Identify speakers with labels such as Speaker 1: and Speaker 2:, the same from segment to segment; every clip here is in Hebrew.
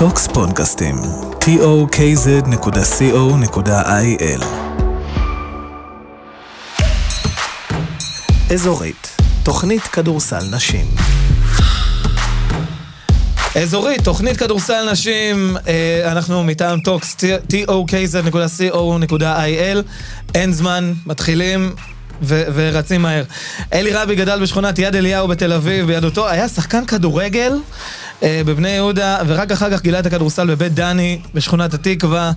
Speaker 1: טוקס פודקאסטים, tokz.co.il אזורית, תוכנית כדורסל נשים.
Speaker 2: אזורית, תוכנית כדורסל נשים, אה, אנחנו מטעם טוקס, tokz.co.il, אין זמן, מתחילים. ורצים מהר. אלי רבי גדל בשכונת יד אליהו בתל אביב, בילדותו היה שחקן כדורגל אה, בבני יהודה, ורק אחר כך גילה את הכדורסל בבית דני, בשכונת התקווה.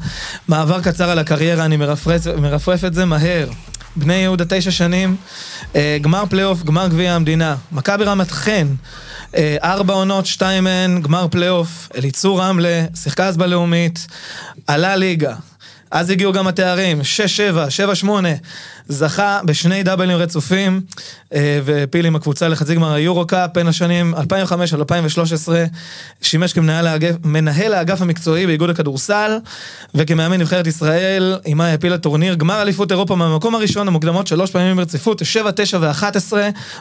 Speaker 2: מעבר קצר על הקריירה, אני מרפרף, מרפרף את זה מהר. בני יהודה תשע שנים, אה, גמר פלייאוף, גמר גביע המדינה. מכבי רמת חן, אה, ארבע עונות, שתיים מהן, גמר פלייאוף. אליצור רמלה, שיחקה אז בלאומית, עלה ליגה. אז הגיעו גם התארים, 6-7, 7-8, זכה בשני דאבלים רצופים, אה, והפיל עם הקבוצה לחצי גמר היורו-קאפ בין השנים 2005 עד 2013, שימש כמנהל האגף, מנהל האגף המקצועי באיגוד הכדורסל, וכמאמן נבחרת ישראל, עימה העפיל הטורניר, גמר אליפות אירופה מהמקום הראשון, המוקדמות שלוש פעמים ברציפות, 7, 9 ו-11,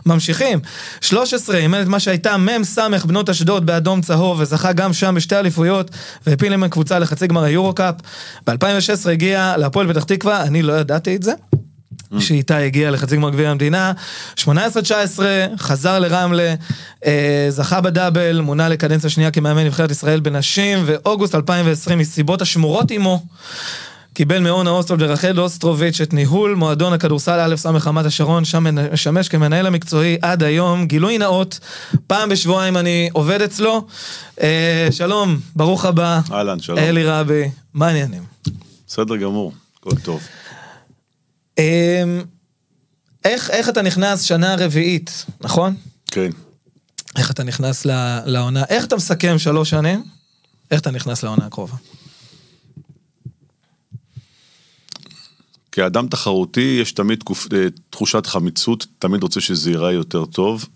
Speaker 2: ממשיכים. 13, אימן את מה שהייתה מ"ס בנות אשדוד באדום צהוב, וזכה גם שם בשתי אליפויות, והפיל עם הקבוצה לחצי גמר היורו-קאפ. ב-2016 הגיע להפועל פתח תקווה, אני לא ידעתי את זה. שאיתה הגיע לחצי גמר גביע המדינה, 18-19, חזר לרמלה, אה, זכה בדאבל, מונה לקדנציה שנייה כמאמן נבחרת ישראל בנשים, ואוגוסט 2020 מסיבות השמורות עמו, קיבל מאורנה אוסטרוב ורחל אוסטרוביץ' את ניהול מועדון הכדורסל א' ס' רמת השרון, שם משמש כמנהל המקצועי עד היום, גילוי נאות, פעם בשבועיים אני עובד אצלו. אה, שלום, ברוך הבא.
Speaker 3: אהלן, שלום.
Speaker 2: אלי רבי, מה העניינים?
Speaker 3: בסדר גמור, הכל טוב.
Speaker 2: אמ, איך, איך אתה נכנס שנה רביעית, נכון?
Speaker 3: כן.
Speaker 2: איך אתה נכנס לעונה, איך אתה מסכם שלוש שנים? איך אתה נכנס לעונה הקרובה?
Speaker 3: כאדם תחרותי יש תמיד תקופ... אה, תחושת חמיצות, תמיד רוצה שזה ייראה יותר טוב.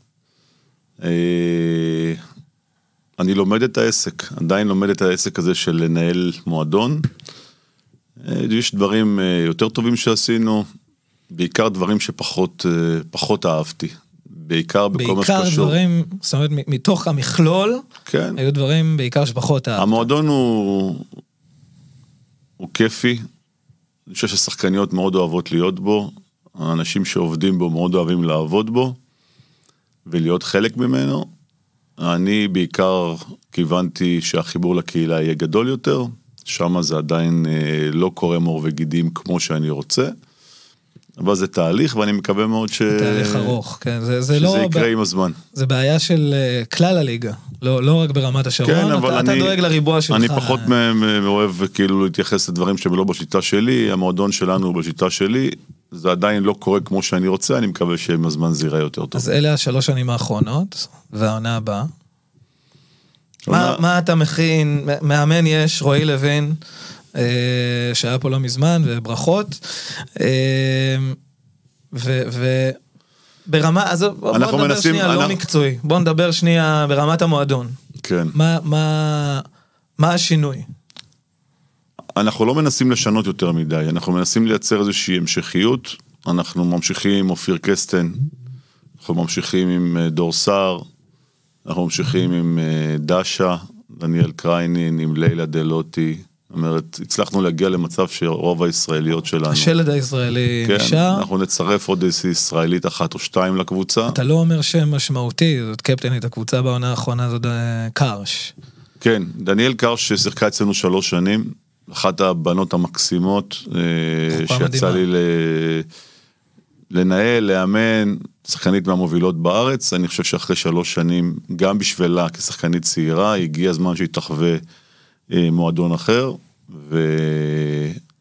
Speaker 3: אה, אני לומד את העסק, עדיין לומד את העסק הזה של לנהל מועדון. אה, יש דברים אה, יותר טובים שעשינו, בעיקר דברים שפחות אה, פחות אהבתי. בעיקר בכל מה
Speaker 2: בעיקר
Speaker 3: שקשור.
Speaker 2: דברים, זאת אומרת, מתוך המכלול,
Speaker 3: כן.
Speaker 2: היו דברים בעיקר שפחות אהבת.
Speaker 3: המועדון הוא, הוא כיפי, אני חושב ששחקניות מאוד אוהבות להיות בו, האנשים שעובדים בו מאוד אוהבים לעבוד בו ולהיות חלק ממנו. אני בעיקר כיוונתי שהחיבור לקהילה יהיה גדול יותר, שם זה עדיין אה, לא קורם עור וגידים כמו שאני רוצה, אבל זה תהליך ואני מקווה מאוד ש...
Speaker 2: תהליך ארוך, כן, זה, זה
Speaker 3: שזה
Speaker 2: לא...
Speaker 3: יקרה עם הזמן.
Speaker 2: זה בעיה של אה, כלל הליגה, לא, לא רק ברמת השרון,
Speaker 3: כן, אבל
Speaker 2: אתה,
Speaker 3: אני...
Speaker 2: אתה דואג לריבוע שלך.
Speaker 3: אני פחות אוהב כאילו להתייחס לדברים שהם לא בשיטה שלי, המועדון שלנו הוא בשיטה שלי, זה עדיין לא קורה כמו שאני רוצה, אני מקווה שעם הזמן זה ייראה יותר טוב.
Speaker 2: אז אלה השלוש שנים האחרונות, והעונה הבאה. מה, אתה מכין? מאמן יש, רועי לוין, אה, שהיה פה לא מזמן, וברכות. אה, ו... ו ברמה, אז בוא נדבר
Speaker 3: מנסים-
Speaker 2: שנייה לא מקצועי, בוא נדבר שנייה ברמת המועדון.
Speaker 3: כן.
Speaker 2: מה, מה, מה השינוי?
Speaker 3: אנחנו לא מנסים לשנות יותר מדי, אנחנו מנסים לייצר איזושהי המשכיות, אנחנו ממשיכים עם אופיר קסטן, אנחנו ממשיכים עם אה, דור סער, אנחנו ממשיכים עם אה, דשה, דניאל קריינין, עם לילה דלוטי, זאת אומרת, הצלחנו להגיע למצב שרוב הישראליות שלנו,
Speaker 2: השלד הישראלי
Speaker 3: כן,
Speaker 2: נשאר.
Speaker 3: אנחנו נצרף עוד איזושהי ישראלית אחת או שתיים לקבוצה,
Speaker 2: אתה לא אומר שם משמעותי, זאת קפטנית הקבוצה בעונה האחרונה, זאת אה, קרש.
Speaker 3: כן, דניאל קרש ששיחקה אצלנו שלוש שנים, אחת הבנות המקסימות אה, שיצא
Speaker 2: מדהימה.
Speaker 3: לי ל- לנהל, לאמן, שחקנית מהמובילות בארץ, אני חושב שאחרי שלוש שנים, גם בשבילה כשחקנית צעירה, הגיע הזמן שהיא תחווה אה, מועדון אחר,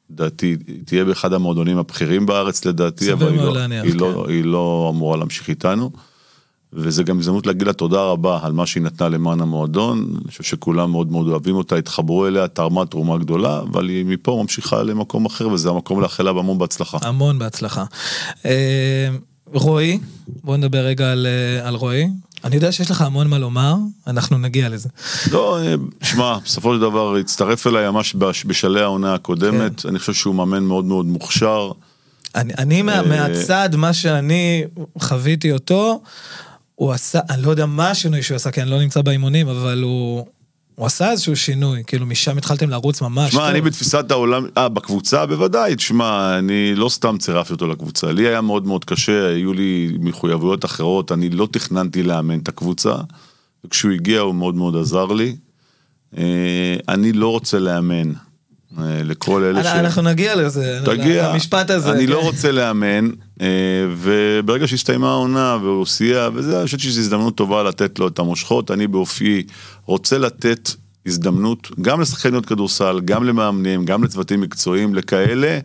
Speaker 3: ודעתי, היא תהיה באחד המועדונים הבכירים בארץ לדעתי, אבל היא לא,
Speaker 2: להניח,
Speaker 3: היא, לא,
Speaker 2: כן.
Speaker 3: היא לא אמורה להמשיך איתנו. וזה גם הזדמנות להגיד לה תודה רבה על מה שהיא נתנה למען המועדון, אני חושב שכולם מאוד מאוד אוהבים אותה, התחברו אליה, תרמה תרומה גדולה, אבל היא מפה ממשיכה למקום אחר, וזה המקום לאחל לה המון בהצלחה.
Speaker 2: המון בהצלחה. רועי, בוא נדבר רגע על, אה, על רועי. אני יודע שיש לך המון מה לומר, אנחנו נגיע לזה.
Speaker 3: לא, אה, שמע, בסופו של דבר הצטרף אליי ממש בש- בשלהי העונה הקודמת,
Speaker 2: כן.
Speaker 3: אני חושב שהוא מאמן מאוד מאוד מוכשר,
Speaker 2: אני, אני מה,
Speaker 3: אה,
Speaker 2: מהצד, מה שאני חוויתי אותו, הוא עשה, אני לא יודע מה השינוי שהוא עשה, כי אני לא נמצא באימונים, אבל הוא הוא עשה איזשהו שינוי, כאילו משם התחלתם לרוץ ממש טוב.
Speaker 3: אני בתפיסת העולם, אה, בקבוצה בוודאי, תשמע, אני לא סתם צירפתי אותו לקבוצה. לי היה מאוד מאוד קשה, היו לי מחויבויות אחרות, אני לא תכננתי לאמן את הקבוצה, וכשהוא הגיע הוא מאוד מאוד עזר לי. אה, אני לא רוצה לאמן. אה, לכל אלה ש...
Speaker 2: אנחנו נגיע לזה,
Speaker 3: תגיע,
Speaker 2: למשפט הזה.
Speaker 3: אני
Speaker 2: כן.
Speaker 3: לא רוצה לאמן, אה, וברגע שהסתיימה העונה והוא סייע וזה, אני חושב שזו הזדמנות טובה לתת לו את המושכות, אני באופיי רוצה לתת הזדמנות גם לשחקניות כדורסל, גם למאמנים, גם לצוותים מקצועיים, לכאלה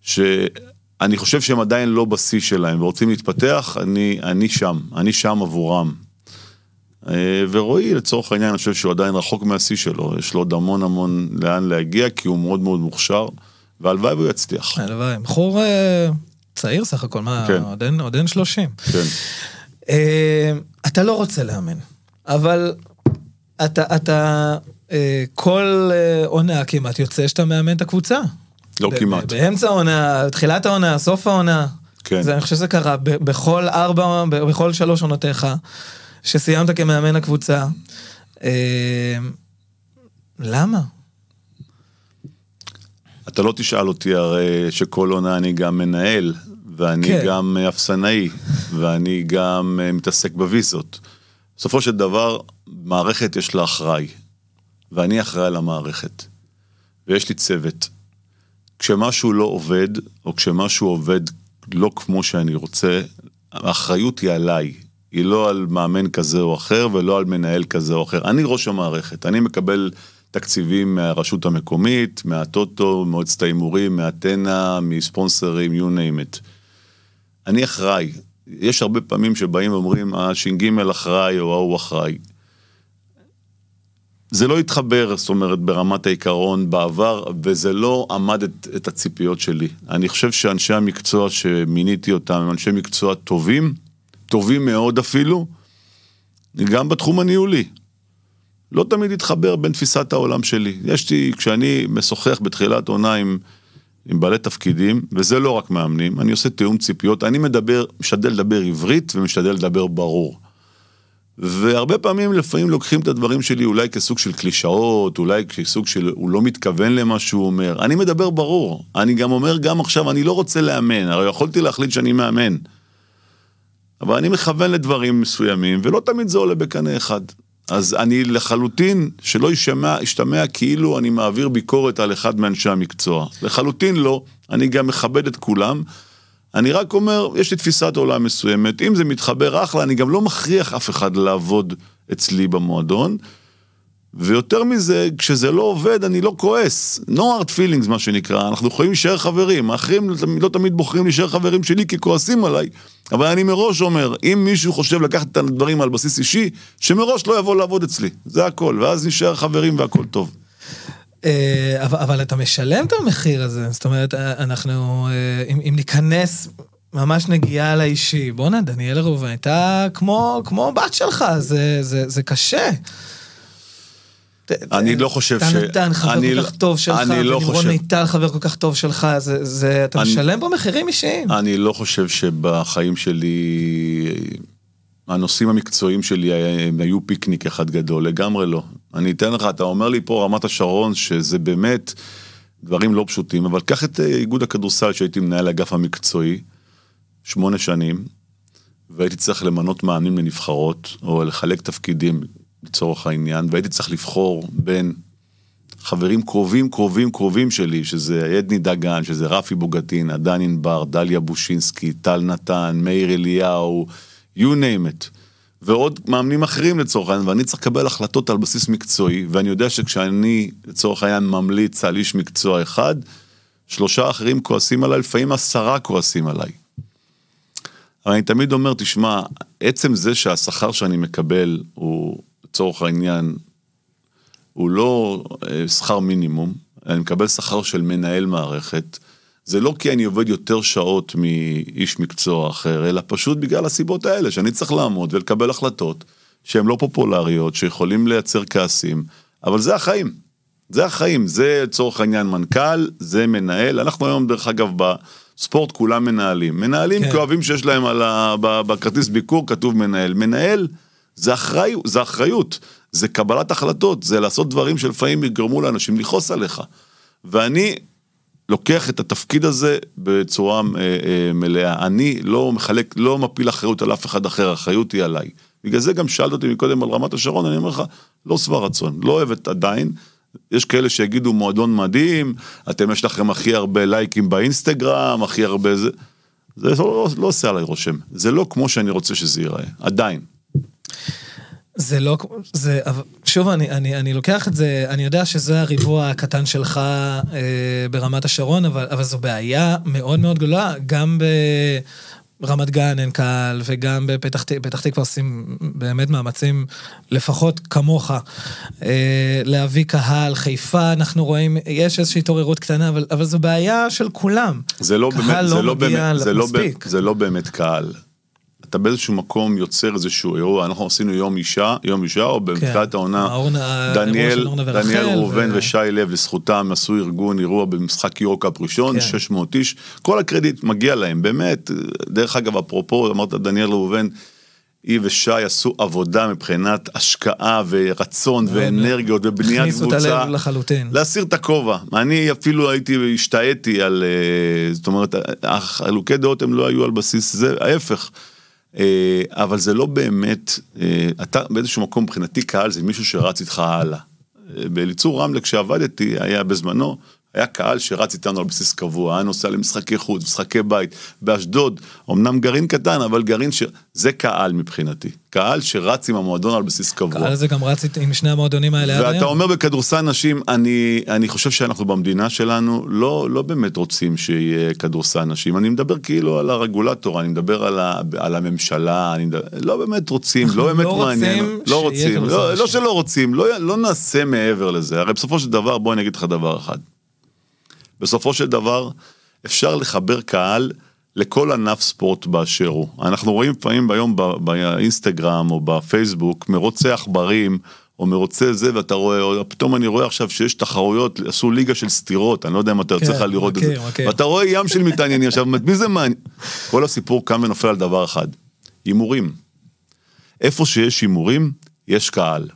Speaker 3: שאני חושב שהם עדיין לא בשיא שלהם ורוצים להתפתח, אני, אני שם, אני שם עבורם. אה, ורועי לצורך העניין אני חושב שהוא עדיין רחוק מהשיא שלו, יש לו עוד המון המון לאן להגיע כי הוא מאוד מאוד מוכשר והלוואי והוא יצליח.
Speaker 2: הלוואי, בחור אה, צעיר סך הכל, מה,
Speaker 3: כן.
Speaker 2: עוד אין- עוד אין 30.
Speaker 3: כן.
Speaker 2: אה, אתה לא רוצה לאמן, אבל אתה, אתה אה, כל אה, עונה כמעט יוצא שאתה מאמן את הקבוצה.
Speaker 3: לא כמעט.
Speaker 2: באמצע העונה, תחילת העונה, סוף העונה.
Speaker 3: כן.
Speaker 2: זה, אני חושב שזה קרה בכל ארבע, בכל שלוש עונותיך, שסיימת כמאמן הקבוצה. אה, למה?
Speaker 3: אתה לא תשאל אותי הרי שכל עונה אני גם מנהל, ואני
Speaker 2: כן.
Speaker 3: גם אפסנאי, ואני גם אה, מתעסק בוויזות. בסופו של דבר, מערכת יש לה אחראי, ואני אחראי על המערכת, ויש לי צוות. כשמשהו לא עובד, או כשמשהו עובד לא כמו שאני רוצה, האחריות היא עליי. היא לא על מאמן כזה או אחר, ולא על מנהל כזה או אחר. אני ראש המערכת, אני מקבל תקציבים מהרשות המקומית, מהטוטו, מועצת ההימורים, מהטנא, מספונסרים, you name it. אני אחראי. יש הרבה פעמים שבאים ואומרים, הש"ג אחראי או ההוא אחראי. זה לא התחבר, זאת אומרת, ברמת העיקרון בעבר, וזה לא עמד את, את הציפיות שלי. אני חושב שאנשי המקצוע שמיניתי אותם הם אנשי מקצוע טובים, טובים מאוד אפילו, גם בתחום הניהולי. לא תמיד התחבר בין תפיסת העולם שלי. יש לי, כשאני משוחח בתחילת עונה עם, עם בעלי תפקידים, וזה לא רק מאמנים, אני עושה תיאום ציפיות, אני מדבר, משתדל לדבר עברית ומשתדל לדבר ברור. והרבה פעמים לפעמים לוקחים את הדברים שלי אולי כסוג של קלישאות, אולי כסוג של הוא לא מתכוון למה שהוא אומר. אני מדבר ברור. אני גם אומר גם עכשיו, אני לא רוצה לאמן, הרי יכולתי להחליט שאני מאמן. אבל אני מכוון לדברים מסוימים, ולא תמיד זה עולה בקנה אחד. אז אני לחלוטין, שלא יישמע, ישתמע כאילו אני מעביר ביקורת על אחד מאנשי המקצוע. לחלוטין לא, אני גם מכבד את כולם. אני רק אומר, יש לי תפיסת עולם מסוימת, אם זה מתחבר אחלה, אני גם לא מכריח אף אחד לעבוד אצלי במועדון. ויותר מזה, כשזה לא עובד, אני לא כועס. No hard feelings, מה שנקרא, אנחנו יכולים להישאר חברים. האחרים לא תמיד בוחרים להישאר חברים שלי כי כועסים עליי. אבל אני מראש אומר, אם מישהו חושב לקחת את הדברים על בסיס אישי, שמראש לא יבוא לעבוד אצלי. זה הכל, ואז נשאר חברים והכל טוב.
Speaker 2: אה, אבל, אבל אתה משלם את המחיר הזה, זאת אומרת, אה, אנחנו, אה, אם, אם ניכנס ממש נגיעה לאישי, בואנה, דניאל ראובן הייתה כמו, כמו בת שלך, זה, זה, זה קשה.
Speaker 3: אני לא חושב ש-
Speaker 2: נתן חבר כל
Speaker 3: לא-
Speaker 2: כך טוב שלך,
Speaker 3: אני לא
Speaker 2: ונמרון מיטל חבר כל כך טוב שלך, זה, אתה משלם פה מחירים אישיים.
Speaker 3: אני לא חושב שבחיים שלי, הנושאים המקצועיים שלי הם היו פיקניק אחד גדול, לגמרי לא. אני אתן לך, אתה אומר לי פה רמת השרון, שזה באמת דברים לא פשוטים, אבל קח את אה, איגוד הכדורסל שהייתי מנהל האגף המקצועי, שמונה שנים, והייתי צריך למנות מאמנים לנבחרות, או לחלק תפקידים לצורך העניין, והייתי צריך לבחור בין חברים קרובים, קרובים, קרובים שלי, שזה עדני דגן, שזה רפי בוגטין, עדן ענבר, דליה בושינסקי, טל נתן, מאיר אליהו, you name it. ועוד מאמנים אחרים לצורך העניין, ואני צריך לקבל החלטות על בסיס מקצועי, ואני יודע שכשאני לצורך העניין ממליץ על איש מקצוע אחד, שלושה אחרים כועסים עליי, לפעמים עשרה כועסים עליי. אבל אני תמיד אומר, תשמע, עצם זה שהשכר שאני מקבל הוא, לצורך העניין, הוא לא אה, שכר מינימום, אני מקבל שכר של מנהל מערכת. זה לא כי אני עובד יותר שעות מאיש מקצוע אחר, אלא פשוט בגלל הסיבות האלה, שאני צריך לעמוד ולקבל החלטות שהן לא פופולריות, שיכולים לייצר כעסים, אבל זה החיים. זה החיים, זה לצורך העניין מנכ"ל, זה מנהל. אנחנו היום, דרך אגב, בספורט כולם מנהלים. מנהלים
Speaker 2: כן.
Speaker 3: כי אוהבים שיש להם על ה... בכרטיס ביקור כתוב מנהל. מנהל זה, אחרי, זה אחריות, זה קבלת החלטות, זה לעשות דברים שלפעמים יגרמו לאנשים לכעוס עליך. ואני לוקח את התפקיד הזה בצורה אה, אה, מלאה. אני לא מחלק, לא מפיל אחריות על אף אחד אחר, האחריות היא עליי. בגלל זה גם שאלת אותי מקודם על רמת השרון, אני אומר לך, לא שבע רצון, לא אוהבת עדיין. יש כאלה שיגידו מועדון מדהים, אתם יש לכם הכי הרבה לייקים באינסטגרם, הכי הרבה זה. זה לא, לא עושה עליי רושם. זה לא כמו שאני רוצה שזה ייראה, עדיין.
Speaker 2: זה לא, זה, שוב, אני, אני, אני לוקח את זה, אני יודע שזה הריבוע הקטן שלך אה, ברמת השרון, אבל, אבל זו בעיה מאוד מאוד גדולה, גם ברמת גן אין קהל, וגם בפתח תקווה עושים באמת מאמצים, לפחות כמוך, אה, להביא קהל, חיפה, אנחנו רואים, יש איזושהי התעוררות קטנה, אבל, אבל זו בעיה של כולם.
Speaker 3: זה לא באמת,
Speaker 2: קהל
Speaker 3: זה
Speaker 2: לא
Speaker 3: לא
Speaker 2: מגיע
Speaker 3: באמת, זה לא,
Speaker 2: מספיק.
Speaker 3: זה לא באמת קהל. אתה באיזשהו מקום יוצר איזשהו אירוע, אנחנו עשינו יום אישה, יום אישה, או העונה,
Speaker 2: האורנה- האירוע של
Speaker 3: דניאל, דניאל ראובן ושי לב, לזכותם עשו ארגון אירוע במשחק יורקאפ ראשון,
Speaker 2: כן.
Speaker 3: 600 איש, כל הקרדיט מגיע להם, באמת, דרך אגב, אפרופו, אמרת דניאל ראובן, היא ושי עשו עבודה מבחינת השקעה ורצון ואנרגיות ובניית
Speaker 2: הכניסו את
Speaker 3: קבוצה.
Speaker 2: הלב לחלוטין.
Speaker 3: להסיר את הכובע. אני אפילו הייתי, השתאיתי על, אה, זאת אומרת, החלוקי דעות הם לא היו על בסיס זה, ההפך. אה, אבל זה לא באמת, אה, אתה באיזשהו מקום מבחינתי קהל זה מישהו שרץ איתך הלאה. אה, באליצור רמלה כשעבדתי, היה בזמנו, היה קהל שרץ איתנו על בסיס קבוע, היה נוסע למשחקי חוץ, משחקי בית, באשדוד, אמנם גרעין קטן, אבל גרעין ש... זה קהל מבחינתי. קהל שרץ עם המועדון על בסיס קבוע.
Speaker 2: קהל זה גם רץ עם שני המועדונים האלה עד
Speaker 3: ואתה
Speaker 2: היום.
Speaker 3: אומר בכדורסל נשים, אני, אני חושב שאנחנו במדינה שלנו לא, לא באמת רוצים שיהיה כדורסל נשים. אני מדבר כאילו על הרגולטור, אני מדבר על, ה, על הממשלה, אני מדבר, לא באמת רוצים, לא באמת
Speaker 2: לא
Speaker 3: מעניין.
Speaker 2: רוצים
Speaker 3: לא רוצים, לא, לא. שלא רוצים, לא, לא נעשה מעבר לזה. הרי בסופו של דבר, בוא אני אגיד לך דבר אחד. בסופו של דבר, אפשר לחבר קהל לכל ענף ספורט באשר הוא. אנחנו רואים לפעמים היום ב- באינסטגרם או בפייסבוק מרוצי עכברים. או מרוצה זה, ואתה רואה, או פתאום אני רואה עכשיו שיש תחרויות, עשו ליגה של סטירות, אני לא יודע אם אתה יוצא לך
Speaker 2: כן,
Speaker 3: לראות את זה. ואתה רואה ים של מתעניינים, עכשיו, מי זה מעניין? כל הסיפור קם ונופל על דבר אחד, הימורים. איפה שיש הימורים, יש קהל.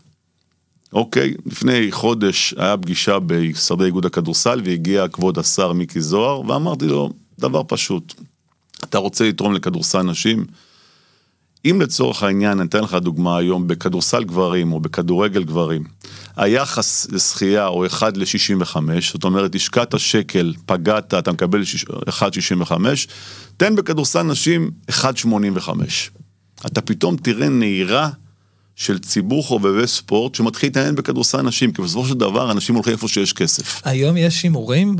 Speaker 3: אוקיי, לפני חודש היה פגישה בשרדי איגוד הכדורסל והגיע כבוד השר מיקי זוהר ואמרתי לו דבר פשוט, אתה רוצה לתרום לכדורסל נשים? אם לצורך העניין, אני אתן לך דוגמה היום, בכדורסל גברים או בכדורגל גברים, היחס לזכייה הוא 1 ל-65, זאת אומרת, השקעת שקל, פגעת, אתה מקבל שיש- 1.65, תן בכדורסל נשים 1.85. אתה פתאום תראה נהירה של ציבור חובבי ספורט שמתחיל להתעניין בכדורסל נשים, כי בסופו של דבר אנשים הולכים איפה שיש כסף.
Speaker 2: היום יש הימורים?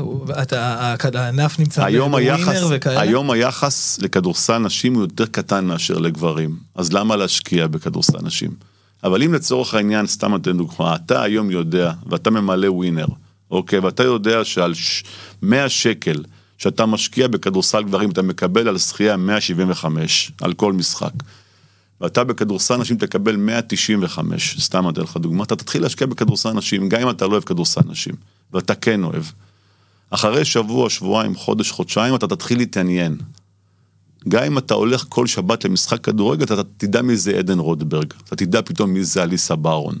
Speaker 2: הענף נמצא בווינר וכאלה?
Speaker 3: היום היחס לכדורסל נשים הוא יותר קטן מאשר לגברים, אז למה להשקיע בכדורסל נשים? אבל אם לצורך העניין, סתם אתן דוגמה, אתה היום יודע, ואתה ממלא ווינר, אוקיי, ואתה יודע שעל ש- 100 שקל שאתה משקיע בכדורסל גברים, אתה מקבל על זכייה 175 על כל משחק. ואתה בכדורסל נשים תקבל 195, סתם אתן לך דוגמה, אתה תתחיל להשקיע בכדורסל נשים, גם אם אתה לא אוהב כדורסל נשים, ואתה כן אוהב. אחרי שבוע, שבועיים, חודש, חודשיים, אתה תתחיל להתעניין. גם אם אתה הולך כל שבת למשחק כדורגל, אתה תדע מי זה עדן רוטברג, אתה תדע פתאום מי זה אליסה ברון.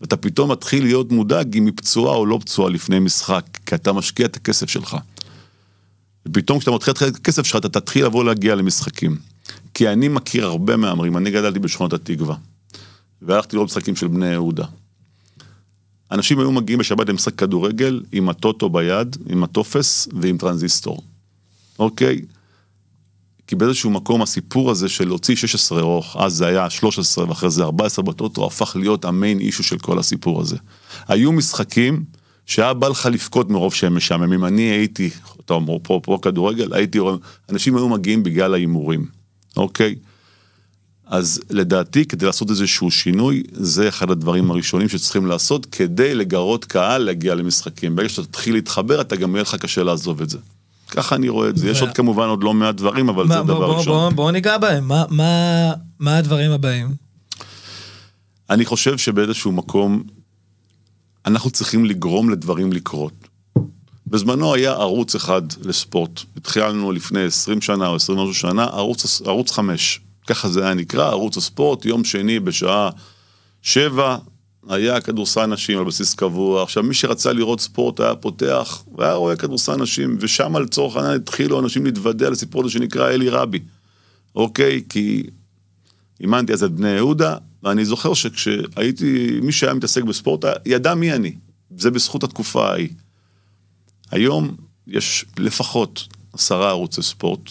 Speaker 3: ואתה פתאום מתחיל להיות מודאג אם היא פצועה או לא פצועה לפני משחק, כי אתה משקיע את הכסף שלך. ופתאום כשאתה מתחיל את הכסף שלך, אתה תתחיל לבוא להגיע למשחקים. כי אני מכיר הרבה מהמרים, אני גדלתי בשכונת התקווה, והלכתי לראות משחקים של בני יהודה. אנשים היו מגיעים בשבת למשחק כדורגל עם הטוטו ביד, עם הטופס ועם טרנזיסטור. אוקיי? כי באיזשהו מקום הסיפור הזה של להוציא 16 ארוך, אז זה היה 13 ואחרי זה 14 בטוטו, הפך להיות המיין אישו של כל הסיפור הזה. היו משחקים שהיה בא לך לבכות מרוב שהם משעממים. אני הייתי, אתה אומר, פה, פה כדורגל, הייתי אנשים היו מגיעים בגלל ההימורים, אוקיי? אז לדעתי, כדי לעשות איזשהו שינוי, זה אחד הדברים הראשונים שצריכים לעשות כדי לגרות קהל להגיע למשחקים. ברגע שאתה תתחיל להתחבר, אתה גם יהיה לך קשה לעזוב את זה. ככה אני רואה את זה. יש
Speaker 2: ו-
Speaker 3: עוד כמובן עוד לא מעט דברים, אבל
Speaker 2: מה,
Speaker 3: זה דבר
Speaker 2: בוא-
Speaker 3: ראשון.
Speaker 2: בוא- בוא ניגע בהם, מה- מה- מה הדברים הבאים?
Speaker 3: אני חושב שבאיזשהו מקום, אנחנו צריכים לגרום לדברים לקרות. בזמנו היה ערוץ אחד לספורט. התחילנו לפני 20 שנה או 20 ומשהו שנה, ערוץ, ערוץ 5. ככה זה היה נקרא, ערוץ הספורט, יום שני בשעה שבע, היה כדורסל נשים על בסיס קבוע. עכשיו, מי שרצה לראות ספורט היה פותח, והיה רואה כדורסל נשים, ושם לצורך העניין התחילו אנשים להתוודע לסיפור הזה שנקרא אלי רבי. אוקיי? כי אימנתי אז את בני יהודה, ואני זוכר שכשהייתי, מי שהיה מתעסק בספורט, ידע מי אני. זה בזכות התקופה ההיא. היום יש לפחות עשרה ערוצי ספורט.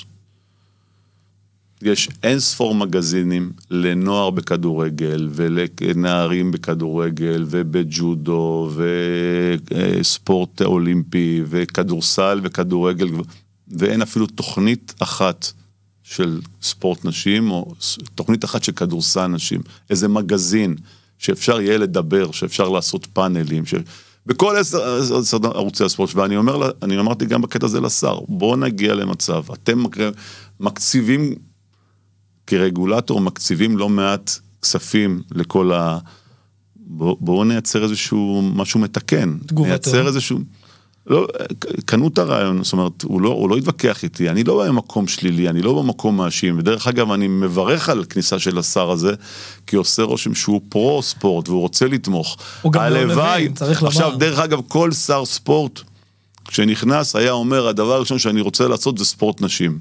Speaker 3: יש אין ספור מגזינים לנוער בכדורגל ולנערים בכדורגל ובג'ודו וספורט אולימפי וכדורסל וכדורגל ואין אפילו תוכנית אחת של ספורט נשים או תוכנית אחת של כדורסל נשים, איזה מגזין שאפשר יהיה לדבר, שאפשר לעשות פאנלים, ש... בכל עשר, עשר ערוצי הספורט, ואני אומר, אני אמרתי גם בקטע הזה לשר, בואו נגיע למצב, אתם מקציבים, כרגולטור, מקציבים לא מעט כספים לכל ה... בואו בוא נייצר איזשהו משהו מתקן.
Speaker 2: תגובתו.
Speaker 3: נייצר איזשהו... לא, קנו את הרעיון, זאת אומרת, הוא לא, הוא לא התווכח איתי, אני לא במקום שלילי, אני לא במקום מאשים, ודרך אגב, אני מברך על כניסה של השר הזה, כי עושה רושם שהוא פרו ספורט והוא רוצה לתמוך.
Speaker 2: הוא גם לא מבין, צריך לומר.
Speaker 3: עכשיו, דרך אגב, כל שר ספורט, כשנכנס, היה אומר, הדבר הראשון שאני רוצה לעשות זה ספורט נשים.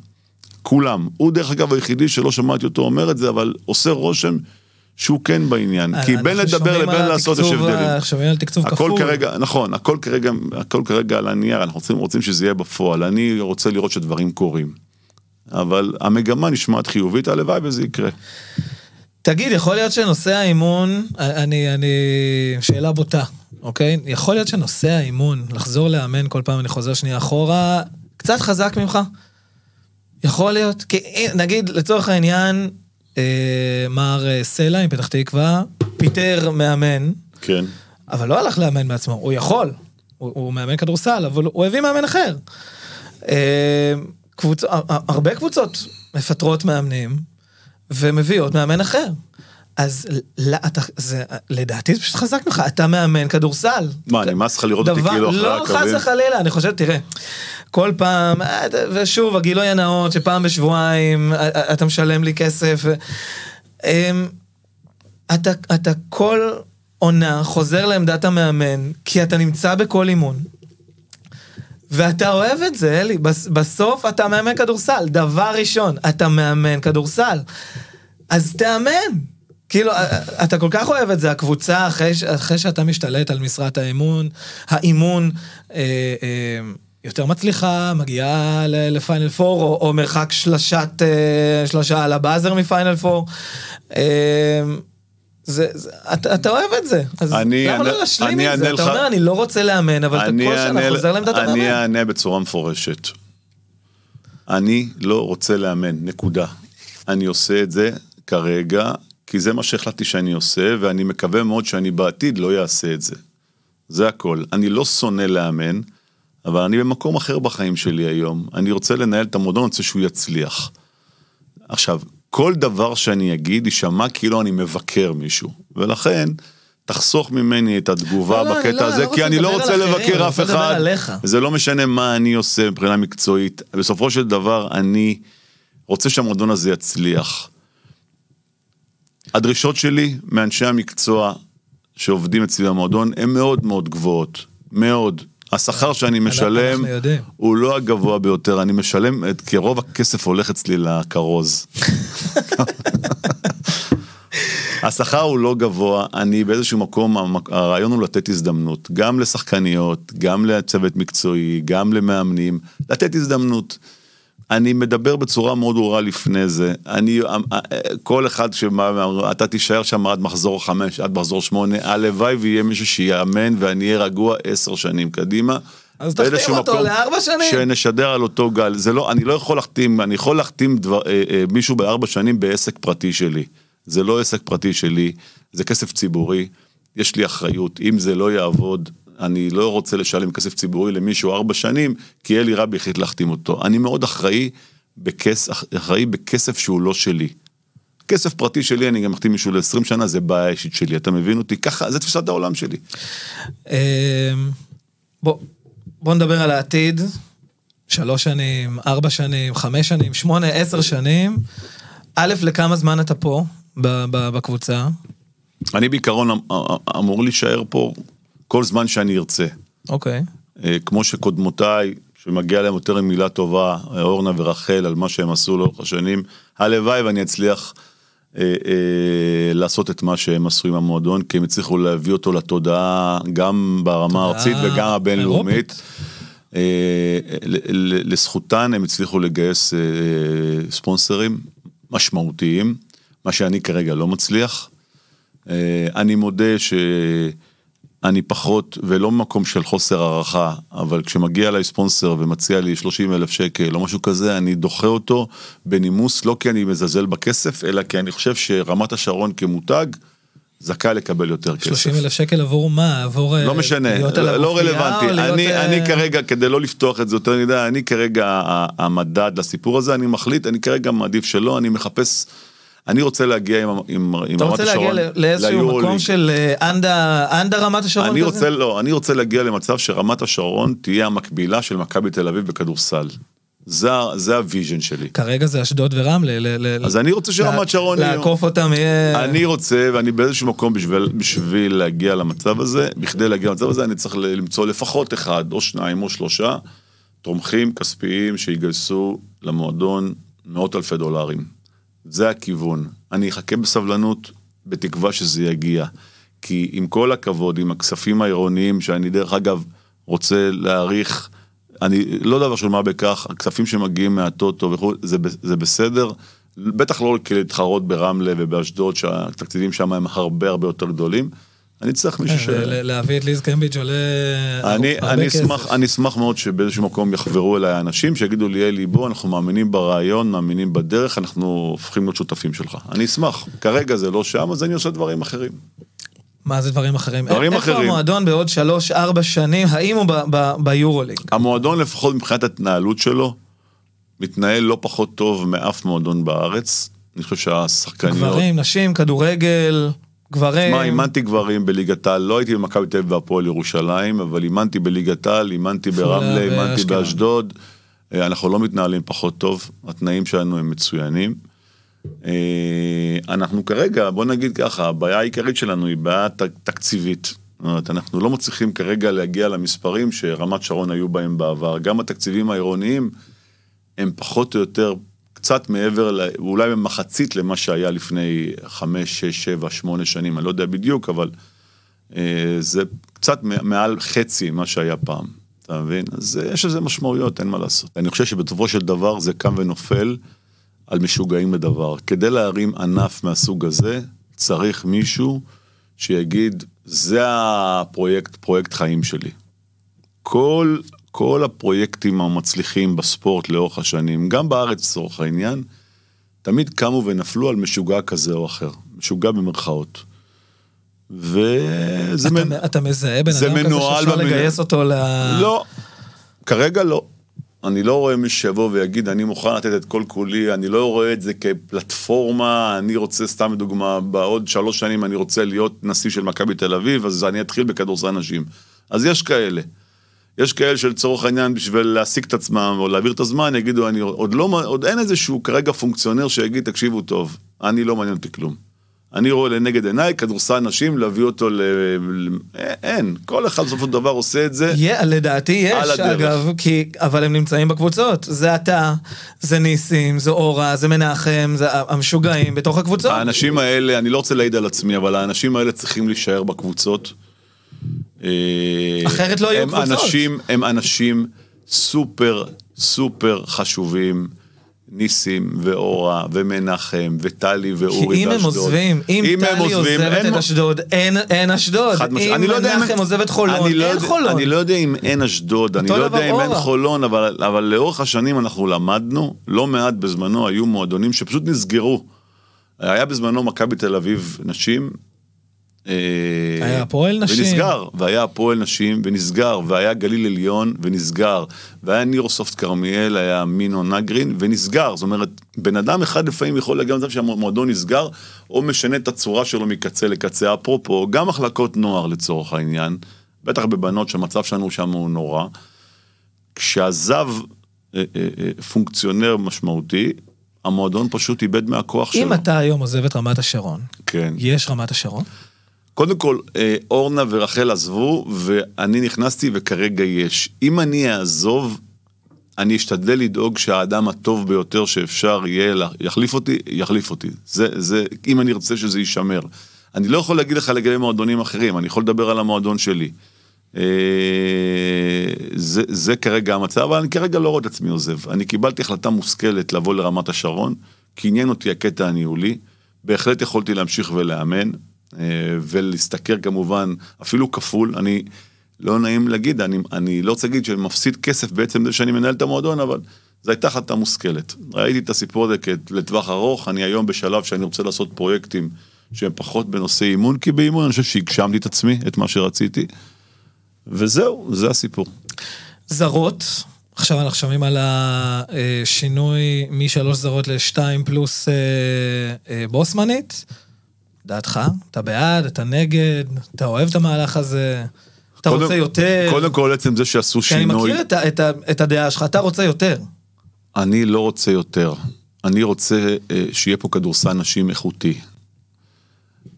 Speaker 3: כולם. הוא דרך אגב היחידי שלא שמעתי אותו אומר את זה, אבל עושה רושם שהוא כן בעניין. כי בין לדבר לבין לעשות יש הבדלים.
Speaker 2: אנחנו שומעים על תקצוב
Speaker 3: הכל
Speaker 2: כפול.
Speaker 3: כרגע, נכון, הכל כרגע, הכל כרגע על הנייר, אנחנו רוצים, רוצים שזה יהיה בפועל. אני רוצה לראות שדברים קורים. אבל המגמה נשמעת חיובית, הלוואי וזה יקרה.
Speaker 2: תגיד, יכול להיות שנושא האימון, אני, אני, שאלה בוטה, אוקיי? יכול להיות שנושא האימון, לחזור לאמן כל פעם, אני חוזר שנייה אחורה, קצת חזק ממך? יכול להיות? כי אה, נגיד, לצורך העניין, אה, מר אה, סלע מפתח תקווה, פיטר מאמן,
Speaker 3: כן.
Speaker 2: אבל לא הלך לאמן בעצמו, הוא יכול. הוא, הוא מאמן כדורסל, אבל הוא הביא מאמן אחר. אה, קבוצ... הרבה קבוצות מפטרות מאמנים ומביאות מאמן אחר. אז ל- אתה, זה, לדעתי זה פשוט חזק ממך, אתה מאמן כדורסל.
Speaker 3: מה, נמאס לך לראות אותי כאילו אחרי
Speaker 2: לא,
Speaker 3: הקווים?
Speaker 2: חס וחלילה, אני חושב, תראה, כל פעם, אה, ושוב, הגילוי הנאות, שפעם בשבועיים אה, אה, אתה משלם לי כסף. אמ, אתה, אתה כל עונה חוזר לעמדת המאמן, כי אתה נמצא בכל אימון. ואתה אוהב את זה, אלי, בס- בסוף אתה מאמן כדורסל, דבר ראשון, אתה מאמן כדורסל. אז תאמן. כאילו, אה, אתה כל כך אוהב את זה, הקבוצה, אחרי, אחרי שאתה משתלט על משרת האימון, האימון אה, אה, יותר מצליחה, מגיעה לפיינל פור, או, או מרחק שלשת, אה, שלושה על הבאזר מפיינל פור. אה, זה, זה, אתה, אתה אוהב את זה, אז
Speaker 3: אני
Speaker 2: למה
Speaker 3: אענה-
Speaker 2: לא להשלים
Speaker 3: אני
Speaker 2: עם זה? אתה
Speaker 3: לך-
Speaker 2: אומר, אני לא רוצה לאמן, אבל אתה
Speaker 3: אני
Speaker 2: כל שנה חוזר לעמדת המאמן.
Speaker 3: אני אענה בצורה מפורשת. אני לא רוצה לאמן, נקודה. אני עושה את זה כרגע, כי זה מה שהחלטתי שאני עושה, ואני מקווה מאוד שאני בעתיד לא אעשה את זה. זה הכל. אני לא שונא לאמן, אבל אני במקום אחר בחיים שלי היום. אני רוצה לנהל את המועדון, אני רוצה שהוא יצליח. עכשיו, כל דבר שאני אגיד יישמע כאילו אני מבקר מישהו, ולכן תחסוך ממני את התגובה
Speaker 2: לא, לא,
Speaker 3: בקטע
Speaker 2: לא,
Speaker 3: הזה,
Speaker 2: לא
Speaker 3: כי אני לא רוצה לבקר אף אחד. זה לא משנה מה אני עושה מבחינה מקצועית, בסופו של דבר אני רוצה שהמועדון הזה יצליח. הדרישות שלי מאנשי המקצוע שעובדים אצלי במועדון הן מאוד מאוד גבוהות, מאוד. השכר שאני משלם. הוא לא הגבוה ביותר, אני משלם, את- כי רוב הכסף הולך אצלי לכרוז. השכר הוא לא גבוה, אני באיזשהו מקום, הרעיון הוא לתת הזדמנות, גם לשחקניות, גם לצוות מקצועי, גם למאמנים, לתת הזדמנות. אני מדבר בצורה מאוד ברורה לפני זה, אני, כל אחד שבא, אתה תישאר שם עד מחזור חמש, עד מחזור שמונה, הלוואי ויהיה מישהו שיאמן ואני אהיה רגוע עשר שנים קדימה.
Speaker 2: אז תחתים אותו לארבע שנים.
Speaker 3: שנשדר על אותו גל, זה לא, אני לא יכול להחתים, אני יכול להחתים דבר, אה, אה, מישהו בארבע שנים בעסק פרטי שלי. זה לא עסק פרטי שלי, זה כסף ציבורי, יש לי אחריות, אם זה לא יעבוד, אני לא רוצה לשלם כסף ציבורי למישהו ארבע שנים, כי אלי רבי החליט להחתים אותו. אני מאוד אחראי, בכס, אחראי בכסף שהוא לא שלי. כסף פרטי שלי, אני גם מחתים מישהו ל-20 שנה, זה בעיה אישית שלי, אתה מבין אותי? ככה, זה תפיסת העולם שלי.
Speaker 2: אמ, בוא, בוא נדבר על העתיד. שלוש שנים, ארבע שנים, חמש שנים, שמונה, עשר שנים. א', לכמה זמן אתה פה בקבוצה?
Speaker 3: אני בעיקרון אמ- אמ- אמור להישאר פה כל זמן שאני ארצה.
Speaker 2: אוקיי.
Speaker 3: אה, כמו שקודמותיי, שמגיע להם יותר עם מילה טובה, אה, אורנה ורחל, על מה שהם עשו לאורך השנים, הלוואי ואני אצליח אה, אה, לעשות את מה שהם עשו עם המועדון, כי הם הצליחו להביא אותו לתודעה גם ברמה הארצית וגם הבינלאומית. אה, לזכותן הם הצליחו לגייס אה, ספונסרים משמעותיים, מה שאני כרגע לא מצליח. אה, אני מודה שאני פחות, ולא ממקום של חוסר הערכה, אבל כשמגיע אליי ספונסר ומציע לי 30 אלף שקל או משהו כזה, אני דוחה אותו בנימוס, לא כי אני מזלזל בכסף, אלא כי אני חושב שרמת השרון כמותג, זכאי לקבל יותר כסף.
Speaker 2: 30 אלף שקל עבור מה? עבור... אה,
Speaker 3: לא משנה,
Speaker 2: להיות על
Speaker 3: לא רלוונטי.
Speaker 2: להיות,
Speaker 3: אני,
Speaker 2: אה,
Speaker 3: אני כרגע, כדי לא לפתוח את זה יותר מדי, אני כרגע המדד לסיפור הזה, אני מחליט, אני כרגע מעדיף שלא, אני מחפש, אני רוצה להגיע עם, עם, עם
Speaker 2: אתה
Speaker 3: רמת
Speaker 2: רוצה להגיע
Speaker 3: השרון
Speaker 2: ל- לאיזשהו. מקום של אה, אנדה רמת השרון
Speaker 3: אני
Speaker 2: כזה?
Speaker 3: רוצה, לא, אני רוצה להגיע למצב שרמת השרון תהיה המקבילה של מכבי תל אביב בכדורסל. זה, זה ה vision שלי.
Speaker 2: כרגע זה אשדוד ורמלה. ל- ל-
Speaker 3: אז אני רוצה שרמת שרון יהיו.
Speaker 2: לעקוף אותם יהיה...
Speaker 3: אני רוצה, ואני באיזשהו מקום בשביל, בשביל להגיע למצב הזה, בכדי להגיע למצב הזה, אני צריך ל- למצוא לפחות אחד, או שניים, או שלושה, תומכים כספיים שיגייסו למועדון מאות אלפי דולרים. זה הכיוון. אני אחכה בסבלנות, בתקווה שזה יגיע. כי עם כל הכבוד, עם הכספים העירוניים, שאני דרך אגב רוצה להעריך, אני לא דבר של מה בכך, הכספים שמגיעים מהטוטו וכו', זה, זה בסדר. בטח לא להתחרות ברמלה ובאשדוד, שהתקציבים שם הם הרבה הרבה יותר גדולים. אני צריך מישהו ש...
Speaker 2: ל- ל- להביא את ליז קמביץ' עולה
Speaker 3: אני,
Speaker 2: הרבה כסף.
Speaker 3: אני אשמח מאוד שבאיזשהו מקום יחברו אליי אנשים שיגידו לי, אלי, בוא, אנחנו מאמינים ברעיון, מאמינים בדרך, אנחנו הופכים להיות שותפים שלך. אני אשמח. כרגע זה לא שם, אז אני עושה דברים אחרים.
Speaker 2: מה זה דברים אחרים?
Speaker 3: דברים
Speaker 2: איפה
Speaker 3: אחרים.
Speaker 2: המועדון בעוד שלוש-ארבע שנים? האם הוא ביורוליג?
Speaker 3: המועדון, לפחות מבחינת ההתנהלות שלו, מתנהל לא פחות טוב מאף מועדון בארץ. אני חושב שהשחקניות...
Speaker 2: גברים, נשים, כדורגל, גברים.
Speaker 3: מה, אימנתי גברים בליגת העל, לא הייתי במכבי תל אביב והפועל ירושלים, אבל אימנתי בליגת העל, אימנתי ברמלה, אימנתי. באשדוד. אה, אנחנו לא מתנהלים פחות טוב, התנאים שלנו הם מצוינים. אה, אנחנו כרגע, בוא נגיד ככה, הבעיה העיקרית שלנו היא בעיה תקציבית. זאת אומרת, אנחנו לא מצליחים כרגע להגיע למספרים שרמת שרון היו בהם בעבר. גם התקציבים העירוניים הם פחות או יותר קצת מעבר, אולי במחצית למה שהיה לפני חמש, שש, שבע, שמונה שנים, אני לא יודע בדיוק, אבל אה, זה קצת מעל חצי מה שהיה פעם, אתה מבין? אז אה, יש לזה משמעויות, אין מה לעשות. אני חושב שבסופו של דבר זה קם ונופל על משוגעים לדבר. כדי להרים ענף מהסוג הזה, צריך מישהו שיגיד, זה הפרויקט, פרויקט חיים שלי. כל, כל הפרויקטים המצליחים בספורט לאורך השנים, גם בארץ לצורך העניין, תמיד קמו ונפלו על משוגע כזה או אחר. משוגע במרכאות. וזה...
Speaker 2: אתה,
Speaker 3: מנ-
Speaker 2: אתה מזהה בן אדם כזה שאפשר
Speaker 3: במנ-
Speaker 2: לגייס אותו ל...
Speaker 3: לא, כרגע לא. אני לא רואה מישהו שיבוא ויגיד, אני מוכן לתת את כל כולי, אני לא רואה את זה כפלטפורמה, אני רוצה, סתם לדוגמה, בעוד שלוש שנים אני רוצה להיות נשיא של מכבי תל אביב, אז אני אתחיל בכדורסל נשים. אז יש כאלה. יש כאלה שלצורך העניין, בשביל להעסיק את עצמם או להעביר את הזמן, יגידו, אני עוד לא, עוד אין איזשהו כרגע פונקציונר שיגיד, תקשיבו טוב, אני לא מעניין אותי כלום. אני רואה לנגד עיניי כדורסל נשים, להביא אותו ל... אין, כל אחד בסופו של דבר עושה את זה.
Speaker 2: Yeah, לדעתי יש. אגב, כי, אבל הם נמצאים בקבוצות. זה אתה, זה ניסים, זה אורה, זה מנחם, זה המשוגעים בתוך הקבוצות.
Speaker 3: האנשים האלה, אני לא רוצה להעיד על עצמי, אבל האנשים האלה צריכים להישאר בקבוצות. אה,
Speaker 2: אחרת לא יהיו
Speaker 3: הם
Speaker 2: קבוצות.
Speaker 3: אנשים, הם אנשים סופר סופר חשובים. ניסים ואורה ומנחם וטלי ואורי
Speaker 2: כי אם
Speaker 3: באשדוד.
Speaker 2: הם עוזבים, אם
Speaker 3: הם
Speaker 2: טלי עוזבת
Speaker 3: אין
Speaker 2: את אשדוד, אין- אין אשדוד.
Speaker 3: משמעית.
Speaker 2: אם
Speaker 3: לא אם-
Speaker 2: מנחם עוזב את חולון,
Speaker 3: לא
Speaker 2: אין חולון.
Speaker 3: אני לא יודע אם אין אשדוד, אני לא יודע אם אין. חולון, אבל, אבל לאורך השנים אנחנו למדנו, לא מעט בזמנו היו מועדונים שפשוט נסגרו. היה בזמנו מכבי תל אביב נשים. אה,
Speaker 2: היה הפועל נשים.
Speaker 3: ונסגר, והיה הפועל נשים, ונסגר, והיה גליל עליון, ונסגר, והיה נירוסופט כרמיאל, היה מינו נגרין, ונסגר. זאת אומרת, בן אדם אחד לפעמים יכול להגיע למצב שהמועדון נסגר, או משנה את הצורה שלו מקצה לקצה. אפרופו, גם מחלקות נוער לצורך העניין, בטח בבנות שהמצב שלנו שם הוא נורא. כשעזב אה, אה, אה, פונקציונר משמעותי, המועדון פשוט איבד מהכוח שלו.
Speaker 2: אם אתה היום עוזב את רמת השרון,
Speaker 3: כן.
Speaker 2: יש רמת השרון?
Speaker 3: קודם כל, אה, אורנה ורחל עזבו, ואני נכנסתי וכרגע יש. אם אני אעזוב, אני אשתדל לדאוג שהאדם הטוב ביותר שאפשר יהיה, יחליף אותי, יחליף אותי. זה, זה, אם אני ארצה שזה יישמר. אני לא יכול להגיד לך לגבי מועדונים אחרים, אני יכול לדבר על המועדון שלי. אה, זה, זה כרגע המצב, אבל אני כרגע לא רואה את עצמי עוזב. אני קיבלתי החלטה מושכלת לבוא לרמת השרון, כי עניין אותי הקטע הניהולי. בהחלט יכולתי להמשיך ולאמן, ולהשתכר כמובן אפילו כפול. אני, לא נעים להגיד, אני, אני לא רוצה להגיד שאני מפסיד כסף בעצם זה שאני מנהל את המועדון, אבל זו הייתה החלטה מושכלת. ראיתי את הסיפור הזה לטווח ארוך, אני היום בשלב שאני רוצה לעשות פרויקטים שהם פחות בנושא אימון, כי באימון אני חושב שהגשמתי את עצמי, את מה שרציתי. וזהו, זה הסיפור.
Speaker 2: זרות, עכשיו אנחנו שומעים על השינוי משלוש זרות לשתיים פלוס אה, אה, בוסמנית. דעתך? אתה בעד? אתה נגד? אתה אוהב את המהלך הזה? אתה
Speaker 3: קודם-
Speaker 2: רוצה יותר?
Speaker 3: קודם כל, עצם זה שעשו
Speaker 2: כי אני
Speaker 3: שינוי,
Speaker 2: מכיר את, ה- את, ה- את הדעה שלך, אתה רוצה יותר.
Speaker 3: אני לא רוצה יותר. אני רוצה אה, שיהיה פה כדורסל נשים איכותי.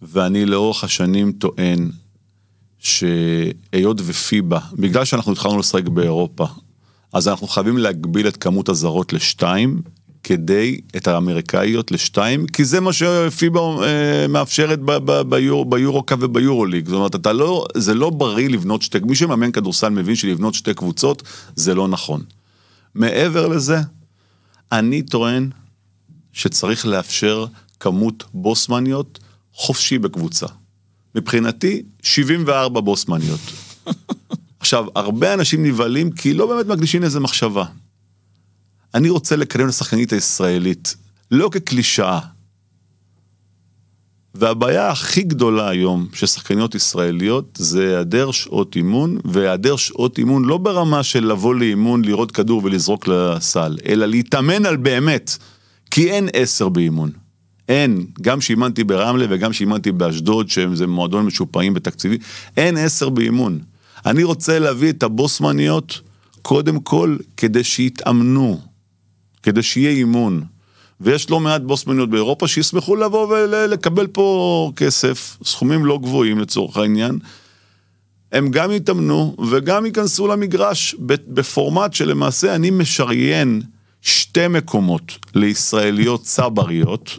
Speaker 3: ואני לאורך השנים טוען שהיות ופיבה, בגלל שאנחנו התחלנו לשחק באירופה, אז אנחנו חייבים להגביל את כמות הזרות לשתיים, כדי, את האמריקאיות לשתיים, כי זה מה שפיבה אה, מאפשרת ב- ב- ביור, ביורו-קאפ וביורוליג. זאת אומרת, אתה לא, זה לא בריא לבנות שתי, מי שמאמן כדורסל מבין שלבנות שתי קבוצות זה לא נכון. מעבר לזה, אני טוען שצריך לאפשר כמות בוסמניות חופשי בקבוצה. מבחינתי, 74 בוסמניות. עכשיו, הרבה אנשים נבהלים כי לא באמת מקדישים לזה מחשבה. אני רוצה לקדם את השחקנית הישראלית, לא כקלישאה. והבעיה הכי גדולה היום של שחקניות ישראליות זה היעדר שעות אימון, והיעדר שעות אימון לא ברמה של לבוא לאימון, לראות כדור ולזרוק לסל, אלא להתאמן על באמת, כי אין עשר באימון. אין, גם שאימנתי ברמלה וגם שאימנתי באשדוד, שזה מועדון משופעים בתקציבי, אין עשר באימון. אני רוצה להביא את הבוסמניות קודם כל כדי שיתאמנו, כדי שיהיה אימון. ויש לא מעט בוסמניות באירופה שישמחו לבוא ולקבל פה כסף, סכומים לא גבוהים לצורך העניין. הם גם יתאמנו וגם ייכנסו למגרש בפורמט שלמעשה אני משריין שתי מקומות לישראליות צבריות,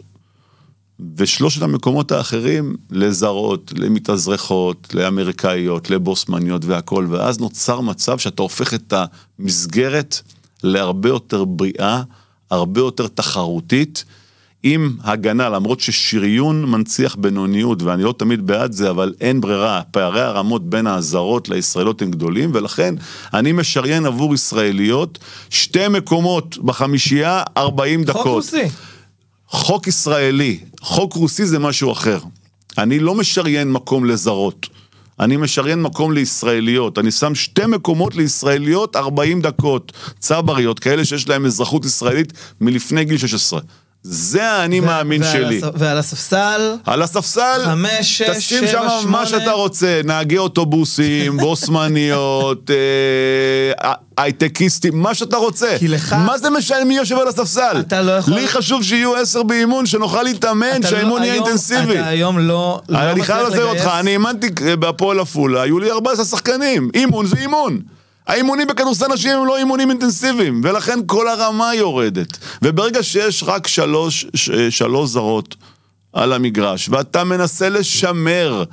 Speaker 3: ושלושת המקומות האחרים לזרות, למתאזרחות, לאמריקאיות, לבוסמניות והכל, ואז נוצר מצב שאתה הופך את המסגרת להרבה יותר בריאה, הרבה יותר תחרותית, עם הגנה, למרות ששריון מנציח בינוניות, ואני לא תמיד בעד זה, אבל אין ברירה, פערי הרמות בין הזרות לישראליות הם גדולים, ולכן אני משריין עבור ישראליות שתי מקומות בחמישייה, 40 דקות.
Speaker 2: חוק רוסי.
Speaker 3: חוק ישראלי, חוק רוסי זה משהו אחר. אני לא משריין מקום לזרות. אני משריין מקום לישראליות. אני שם שתי מקומות לישראליות 40 דקות. צבריות, כאלה שיש להם אזרחות ישראלית מלפני גיל 16. זה האני מאמין
Speaker 2: ועל
Speaker 3: שלי.
Speaker 2: הס- ועל הספסל,
Speaker 3: על הספסל,
Speaker 2: חמש, שש,
Speaker 3: תשים
Speaker 2: שבע,
Speaker 3: שם מה
Speaker 2: שמונה.
Speaker 3: שאתה רוצה, נהגי אוטובוסים, בוסמניות, אה, הייטקיסטים, מה שאתה רוצה.
Speaker 2: כי לך-
Speaker 3: מה זה משנה מי יושב על הספסל?
Speaker 2: אתה לא יכול-
Speaker 3: לי חשוב שיהיו עשר באימון, שנוכל להתאמן,
Speaker 2: אתה
Speaker 3: שהאימון
Speaker 2: לא-
Speaker 3: יהיה אינטנסיבי.
Speaker 2: אתה היום לא... לא
Speaker 3: אני חייב
Speaker 2: לגייס-
Speaker 3: אותך, אני אימנתי בהפועל עפולה, היו לי 14 שחקנים, אימון זה אימון. האימונים בכדורסל נשים הם לא אימונים אינטנסיביים, ולכן כל הרמה יורדת. וברגע שיש רק שלוש, ש- שלוש זרות על המגרש, ואתה מנסה לשמר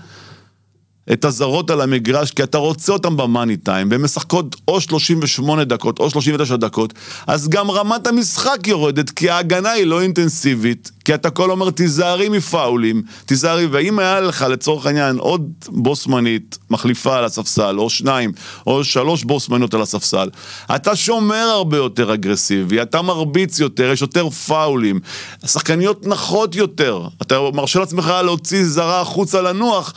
Speaker 3: את הזרות על המגרש, כי אתה רוצה אותם במאני טיים, והן משחקות או 38 דקות או 39 דקות, אז גם רמת המשחק יורדת, כי ההגנה היא לא אינטנסיבית, כי אתה כל אומר תיזהרי מפאולים, תיזהרי, ואם היה לך לצורך העניין עוד בוסמנית מחליפה על הספסל, או שניים, או שלוש בוסמניות על הספסל, אתה שומר הרבה יותר אגרסיבי, אתה מרביץ יותר, יש יותר פאולים, השחקניות נחות יותר, אתה מרשה לעצמך להוציא זרה החוצה לנוח,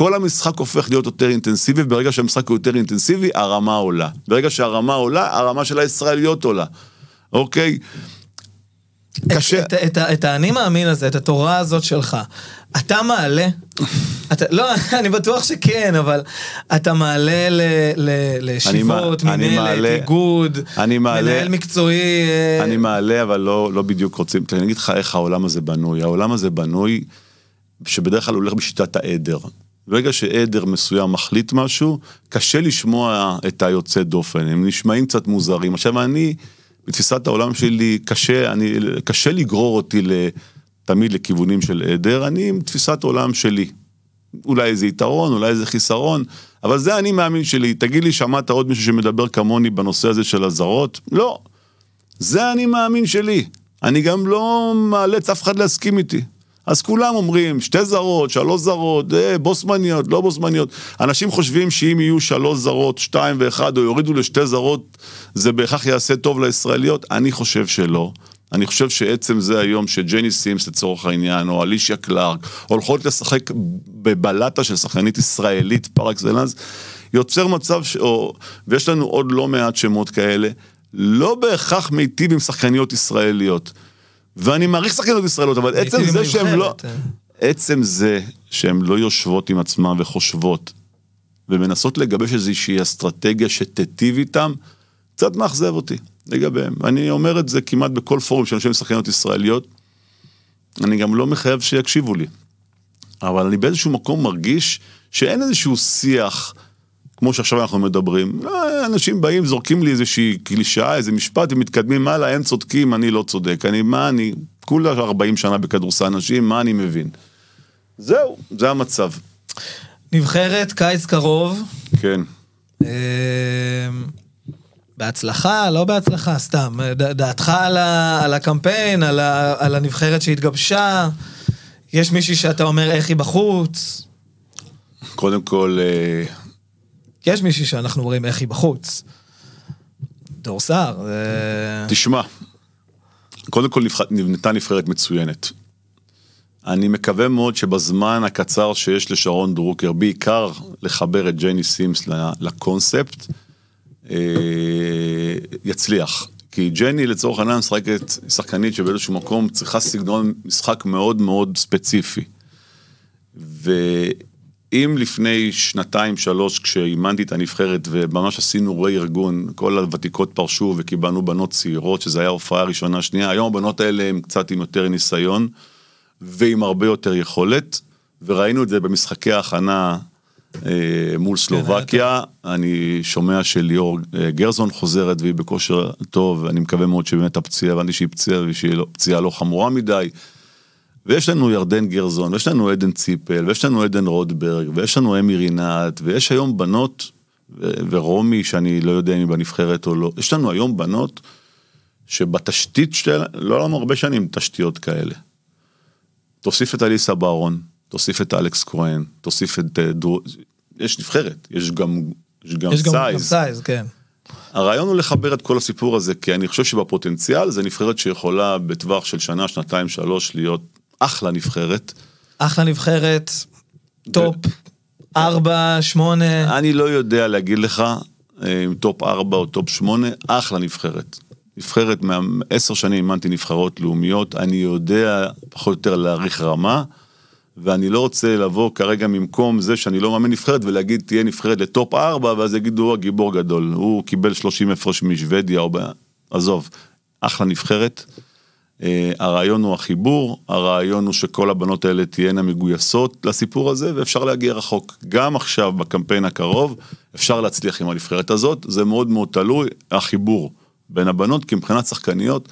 Speaker 3: כל המשחק הופך להיות יותר אינטנסיבי, וברגע שהמשחק הוא יותר אינטנסיבי, הרמה עולה. ברגע שהרמה עולה, הרמה של הישראליות עולה. אוקיי? קשה.
Speaker 2: את, את, את, את האני מאמין הזה, את התורה הזאת שלך, אתה מעלה, אתה, לא, אני בטוח שכן, אבל אתה מעלה ל, ל, לישיבות,
Speaker 3: אני
Speaker 2: מנהלת, איגוד, מנהל מקצועי, אה,
Speaker 3: אני מעלה, אבל לא, לא בדיוק רוצים, אני אגיד לך איך העולם הזה בנוי. העולם הזה בנוי, שבדרך כלל הולך בשיטת העדר. ברגע שעדר מסוים מחליט משהו, קשה לשמוע את היוצא דופן, הם נשמעים קצת מוזרים. עכשיו אני, בתפיסת העולם שלי, קשה, אני, קשה לגרור אותי תמיד לכיוונים של עדר, אני עם תפיסת עולם שלי. אולי איזה יתרון, אולי איזה חיסרון, אבל זה אני מאמין שלי. תגיד לי, שמעת עוד מישהו שמדבר כמוני בנושא הזה של הזרות? לא. זה אני מאמין שלי. אני גם לא מאלץ אף אחד להסכים איתי. אז כולם אומרים, שתי זרות, שלוש זרות, אה, בוסמניות, לא בוסמניות. אנשים חושבים שאם יהיו שלוש זרות, שתיים ואחד, או יורידו לשתי זרות, זה בהכרח יעשה טוב לישראליות? אני חושב שלא. אני חושב שעצם זה היום שג'ני סימס לצורך העניין, או אלישיה קלארק, הולכות לשחק בבלטה של שחקנית ישראלית פר אקסלנס, יוצר מצב, ש... או... ויש לנו עוד לא מעט שמות כאלה, לא בהכרח מיטיב עם שחקניות ישראליות. ואני מעריך שחקניות ישראליות, אבל עצם
Speaker 2: מיטיב
Speaker 3: זה
Speaker 2: עם
Speaker 3: שהן לא...
Speaker 2: אה.
Speaker 3: עצם זה שהן לא יושבות עם עצמן וחושבות, ומנסות לגבש איזושהי אסטרטגיה שתיטיב איתם, קצת מאכזב אותי לגביהם. אני אומר את זה כמעט בכל פורום של אנשים שחקניות ישראליות, אני גם לא מחייב שיקשיבו לי. אבל אני באיזשהו מקום מרגיש שאין איזשהו שיח, כמו שעכשיו אנחנו מדברים. לא, אנשים באים, זורקים לי איזושהי קלישאה, איזה משפט, ומתקדמים הלאה, הם צודקים, אני לא צודק. אני, מה אני, כולה 40 שנה בכדורסל נשים, מה אני מבין? זהו, זה המצב.
Speaker 2: נבחרת, קיץ קרוב,
Speaker 3: כן.
Speaker 2: אה, בהצלחה, לא בהצלחה, סתם. דעתך על, ה, על הקמפיין, על, ה, על הנבחרת שהתגבשה, יש מישהי שאתה אומר איך היא בחוץ,
Speaker 3: קודם כל, אה,
Speaker 2: יש מישהי שאנחנו אומרים איך היא בחוץ. דור סער, זה...
Speaker 3: תשמע, קודם כל נבנתה נבחרת מצוינת. אני מקווה מאוד שבזמן הקצר שיש לשרון דרוקר, בעיקר לחבר את ג'ייני סימס לקונספט, אה, יצליח. כי ג'ני לצורך העניין משחקת שחקנית שבאיזשהו מקום צריכה סגנון משחק מאוד מאוד ספציפי. ואם לפני שנתיים שלוש כשאימנתי את הנבחרת וממש עשינו רה-ארגון, כל הוותיקות פרשו וקיבלנו בנות צעירות, שזו הייתה הופעה ראשונה שנייה, היום הבנות האלה הן קצת עם יותר ניסיון ועם הרבה יותר יכולת, וראינו את זה במשחקי ההכנה אה, מול סלובקיה, אני שומע שליאור אה, גרזון חוזרת והיא בכושר טוב, אני מקווה מאוד שבאמת הפציעה, הבנתי שהיא פציעה ושהיא לא, פציעה לא חמורה מדי. ויש לנו ירדן גרזון, ויש לנו עדן ציפל, ויש לנו עדן רודברג, ויש לנו אמי רינת, ויש היום בנות, ורומי, שאני לא יודע אם היא בנבחרת או לא, יש לנו היום בנות שבתשתית של, לא היה לנו הרבה שנים תשתיות כאלה. תוסיף את אליסה ברון, תוסיף את אלכס כהן, תוסיף את אה, דרו, יש נבחרת, יש גם, יש גם
Speaker 2: יש גם, גם
Speaker 3: size.
Speaker 2: size, כן.
Speaker 3: הרעיון הוא לחבר את כל הסיפור הזה, כי אני חושב שבפוטנציאל זה נבחרת שיכולה בטווח של שנה, שנתיים, שלוש להיות אחלה נבחרת.
Speaker 2: אחלה נבחרת, top, ארבע, שמונה.
Speaker 3: אני לא יודע להגיד לך אה, אם top 4 או top 8, אחלה נבחרת. נבחרת מעשר שנים אימנתי נבחרות לאומיות, אני יודע פחות או יותר להעריך רמה, ואני לא רוצה לבוא כרגע ממקום זה שאני לא מאמן נבחרת ולהגיד תהיה נבחרת ל top 4, ואז יגידו הוא הגיבור גדול, הוא קיבל 30 הפרש משוודיה או ב... עזוב, אחלה נבחרת. אה, הרעיון הוא החיבור, הרעיון הוא שכל הבנות האלה תהיינה מגויסות לסיפור הזה, ואפשר להגיע רחוק. גם עכשיו, בקמפיין הקרוב, אפשר להצליח עם הנבחרת הזאת, זה מאוד מאוד תלוי, החיבור בין הבנות, כי מבחינת שחקניות,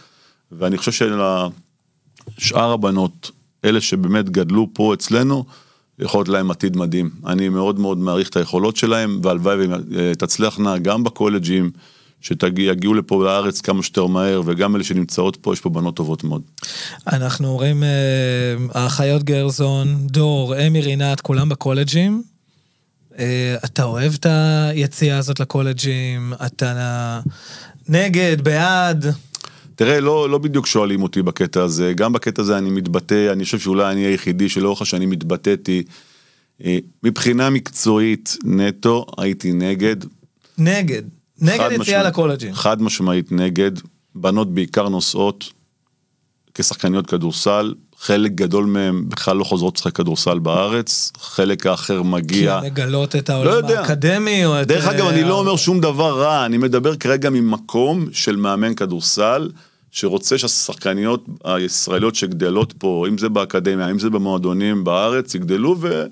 Speaker 3: ואני חושב שלשאר הבנות, אלה שבאמת גדלו פה אצלנו, יכול להיות להם עתיד מדהים. אני מאוד מאוד מעריך את היכולות שלהם, והלוואי ותצלחנה גם בקולג'ים, שיגיעו לפה לארץ כמה שיותר מהר, וגם אלה שנמצאות פה, יש פה בנות טובות מאוד.
Speaker 2: אנחנו רואים אה, האחיות גרזון, דור, אמי רינת, כולם בקולג'ים. אה, אתה אוהב את היציאה הזאת לקולג'ים? אתה נגד, בעד?
Speaker 3: תראה, לא, לא בדיוק שואלים אותי בקטע הזה, גם בקטע הזה אני מתבטא, אני חושב שאולי אני היחידי שלאורך השנים התבטאתי. אה, מבחינה מקצועית נטו, הייתי נגד.
Speaker 2: נגד. נגד יציאה לקולג'ים.
Speaker 3: חד משמעית נגד, בנות בעיקר נוסעות כשחקניות כדורסל, חלק גדול מהם בכלל לא חוזרות לשחק כדורסל בארץ, חלק האחר
Speaker 2: כי
Speaker 3: מגיע.
Speaker 2: הן מגלות את
Speaker 3: לא
Speaker 2: העולם
Speaker 3: יודע.
Speaker 2: האקדמי, או את...
Speaker 3: דרך אגב,
Speaker 2: אה,
Speaker 3: אני לא אומר שום דבר רע, אני מדבר כרגע ממקום של מאמן כדורסל, שרוצה שהשחקניות הישראליות שגדלות פה, אם זה באקדמיה, אם זה במועדונים בארץ, יגדלו ו...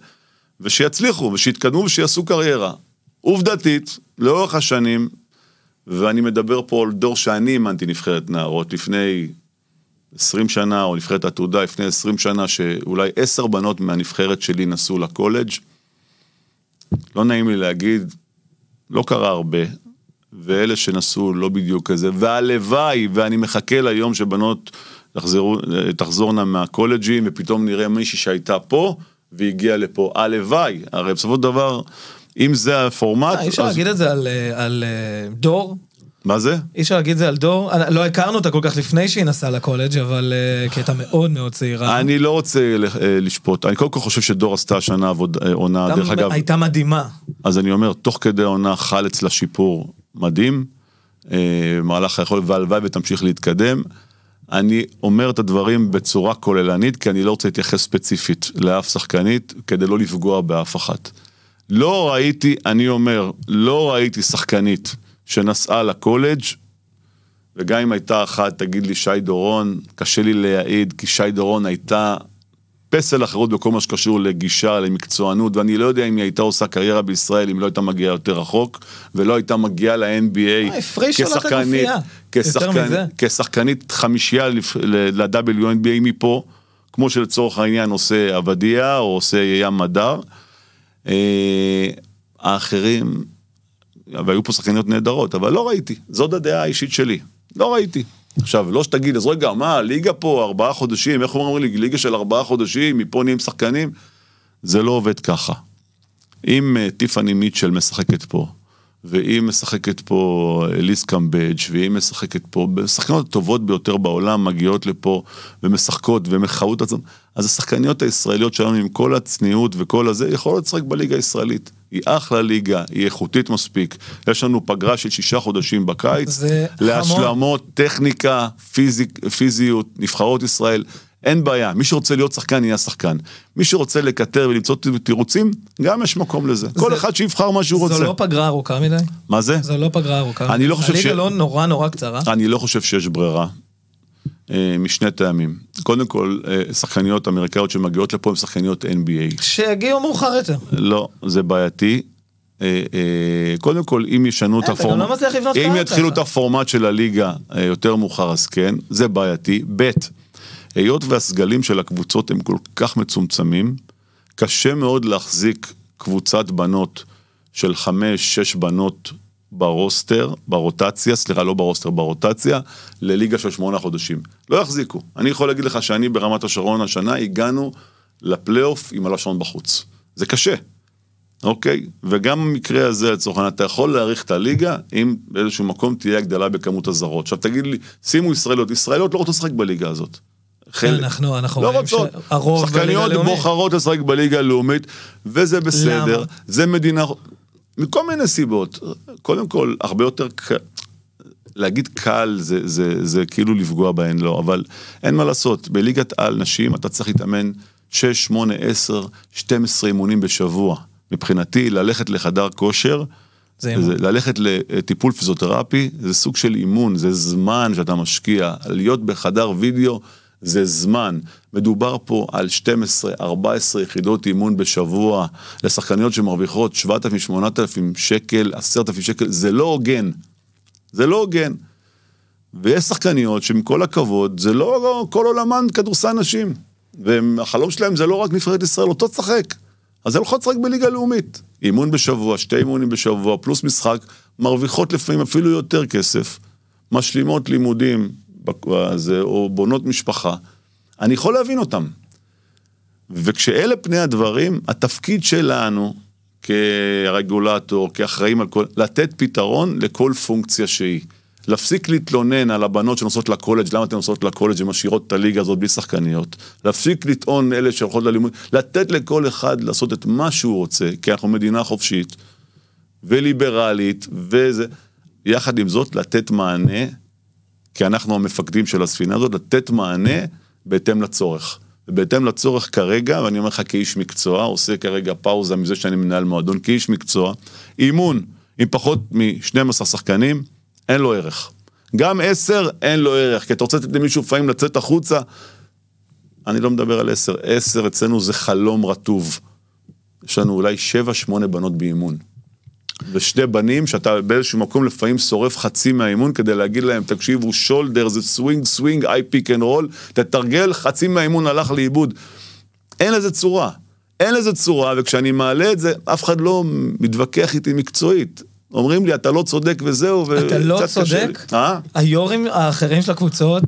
Speaker 3: ושיצליחו, ושיתקדמו ושיעשו קריירה. עובדתית, לאורך השנים, ואני מדבר פה על דור שאני אימנתי נבחרת נערות לפני 20 שנה, או נבחרת עתודה לפני 20 שנה, שאולי 10 בנות מהנבחרת שלי נסעו לקולג'. לא נעים לי להגיד, לא קרה הרבה, ואלה שנסעו לא בדיוק כזה, והלוואי, ואני מחכה ליום שבנות תחזרו, תחזורנה מהקולג'ים, ופתאום נראה מישהי שהייתה פה, והגיעה לפה. הלוואי, הרי בסופו של דבר, אם זה הפורמט,
Speaker 2: אה, אי אפשר
Speaker 3: אז-
Speaker 2: להגיד את זה על, אה, על אה, דור?
Speaker 3: מה זה?
Speaker 2: אי אפשר להגיד את זה על דור? לא הכרנו אותה כל כך לפני שהיא נסעה לקולג', אבל כי הייתה מאוד מאוד צעירה.
Speaker 3: אני לא רוצה לשפוט, אני קודם כל חושב שדור עשתה השנה אה, עונה, דרך אגב,
Speaker 2: הייתה מדהימה.
Speaker 3: אז אני אומר, תוך כדי העונה חל אצלה שיפור מדהים, מהלך היכולת, והלוואי ותמשיך להתקדם. אני אומר את הדברים בצורה כוללנית, כי אני לא רוצה להתייחס ספציפית לאף שחקנית, כדי לא לפגוע באף אחת. לא ראיתי, אני אומר, לא ראיתי שחקנית שנסעה לקולג' וגם אם הייתה אחת, תגיד לי שי דורון, קשה לי להעיד, כי שי דורון הייתה פסל אחרות בכל מה שקשור לגישה, למקצוענות, ואני לא יודע אם היא הייתה עושה קריירה בישראל, אם לא הייתה מגיעה יותר רחוק, ולא הייתה מגיעה ל-NBA
Speaker 2: אה. יותר מזה.
Speaker 3: כשחקנית חמישייה ל-WNBA מפה, כמו שלצורך העניין עושה עבדיה, או עושה ים מדר. אה, האחרים, והיו פה שחקניות נהדרות, אבל לא ראיתי, זאת הדעה האישית שלי, לא ראיתי. עכשיו, לא שתגיד, אז רגע, מה, ליגה פה ארבעה חודשים, איך אומרים לי, ליגה של ארבעה חודשים, מפה נהיים שחקנים? זה לא עובד ככה. אם אה, טיפאני מיטשל משחקת פה, והיא משחקת פה אליס קמבג' והיא משחקת פה, השחקניות הטובות ביותר בעולם מגיעות לפה ומשחקות ומחאות עצמם, אז השחקניות הישראליות שלנו עם כל הצניעות וכל הזה, יכולות לשחק בליגה הישראלית. היא אחלה ליגה, היא איכותית מספיק. יש לנו פגרה של שישה חודשים בקיץ,
Speaker 2: זה המון.
Speaker 3: להשלמות, טכניקה, פיזיק, פיזיות, נבחרות ישראל. אין בעיה, מי שרוצה להיות שחקן יהיה שחקן. מי שרוצה לקטר ולמצוא תירוצים, גם יש מקום לזה. כל אחד שיבחר מה שהוא רוצה.
Speaker 2: זו לא פגרה ארוכה מדי?
Speaker 3: מה זה?
Speaker 2: זו לא פגרה ארוכה.
Speaker 3: אני לא חושב ש-
Speaker 2: הליגה לא נורא נורא קצרה.
Speaker 3: אני לא חושב שיש ברירה. אה, משני טעמים. קודם כל, אה, שחקניות אמריקאיות שמגיעות לפה הן שחקניות NBA.
Speaker 2: שיגיעו מאוחר יותר.
Speaker 3: לא, זה בעייתי. אה, קודם כל, אם ישנו את הפורמט,
Speaker 2: לא
Speaker 3: אם יתחילו את. הפורמט של הליגה יותר מאוחר, אז כן, זה בעייתי. ב', היות והסגלים של הקבוצות הם כל כך מצומצמים, קשה מאוד להחזיק קבוצת בנות של חמש, שש בנות ברוסטר, ברוטציה, סליחה, לא ברוסטר, ברוטציה, לליגה של שמונה חודשים. לא יחזיקו. אני יכול להגיד לך שאני ברמת השרון השנה הגענו לפלייאוף עם הלשון בחוץ. זה קשה. אוקיי? וגם במקרה הזה, לצורך העניין, אתה יכול להעריך את הליגה, אם באיזשהו מקום תהיה הגדלה בכמות הזרות. עכשיו תגיד לי, שימו ישראליות, ישראליות לא רוצות לשחק בליגה הזאת. חלק.
Speaker 2: אנחנו- אנחנו
Speaker 3: לא רוצות.
Speaker 2: בליגה
Speaker 3: שחקניות. בוחרות לשחק בליגה הלאומית, וזה בסדר.
Speaker 2: למה?
Speaker 3: זה מדינה... מכל מיני סיבות. קודם כל, הרבה יותר קל... להגיד קל זה, זה, זה כאילו לפגוע בהן, לא, אבל אין מה לעשות, בליגת על נשים אתה צריך להתאמן 6, 8, 10, 12 אימונים בשבוע. מבחינתי, ללכת לחדר כושר,
Speaker 2: זה.
Speaker 3: זה, ללכת לטיפול פיזיותרפי, זה סוג של אימון, זה זמן שאתה משקיע. להיות בחדר וידאו זה זמן. מדובר פה על 12, 14 יחידות אימון בשבוע לשחקניות שמרוויחות 7,000, 8,000 שקל, 10,000 שקל, זה לא הוגן. זה לא הוגן. ויש שחקניות שעם כל הכבוד, זה לא כל עולמן כדורסל נשים. והחלום שלהם זה לא רק נבחרת ישראל, אותו תשחק. אז הן הולכות לשחק בליגה לאומית. אימון בשבוע, שתי אימונים בשבוע, פלוס משחק, מרוויחות לפעמים אפילו יותר כסף, משלימות לימודים, בזה, או בונות משפחה. אני יכול להבין אותם. וכשאלה פני הדברים, התפקיד שלנו, כרגולטור, כאחראים על כל, לתת פתרון לכל פונקציה שהיא. להפסיק להתלונן על הבנות שנוסעות לקולג', למה אתן נוסעות לקולג' ומשאירות את הליגה הזאת בלי שחקניות. להפסיק לטעון אלה שהולכות ללימוד, לתת לכל אחד לעשות את מה שהוא רוצה, כי אנחנו מדינה חופשית וליברלית, וזה, יחד עם זאת לתת מענה, כי אנחנו המפקדים של הספינה הזאת, לתת מענה בהתאם לצורך. ובהתאם לצורך כרגע, ואני אומר לך כאיש מקצוע, עושה כרגע פאוזה מזה שאני מנהל מועדון כאיש מקצוע, אימון עם פחות מ-12 שחקנים, אין לו ערך. גם 10 אין לו ערך, כי אתה רוצה לתת למישהו לפעמים לצאת החוצה, אני לא מדבר על 10, 10 אצלנו זה חלום רטוב. יש לנו אולי 7-8 בנות באימון. ושני בנים שאתה באיזשהו מקום לפעמים שורף חצי מהאימון כדי להגיד להם, תקשיבו, shoulder זה swing swing, high pick and roll, תתרגל, חצי מהאימון הלך לאיבוד. אין לזה צורה. אין לזה צורה, וכשאני מעלה את זה, אף אחד לא מתווכח איתי מקצועית. אומרים לי, אתה לא צודק וזהו, וקצת
Speaker 2: אתה לא
Speaker 3: קשה לי."
Speaker 2: צודק?
Speaker 3: אה?
Speaker 2: היו"רים האחרים של הקבוצות,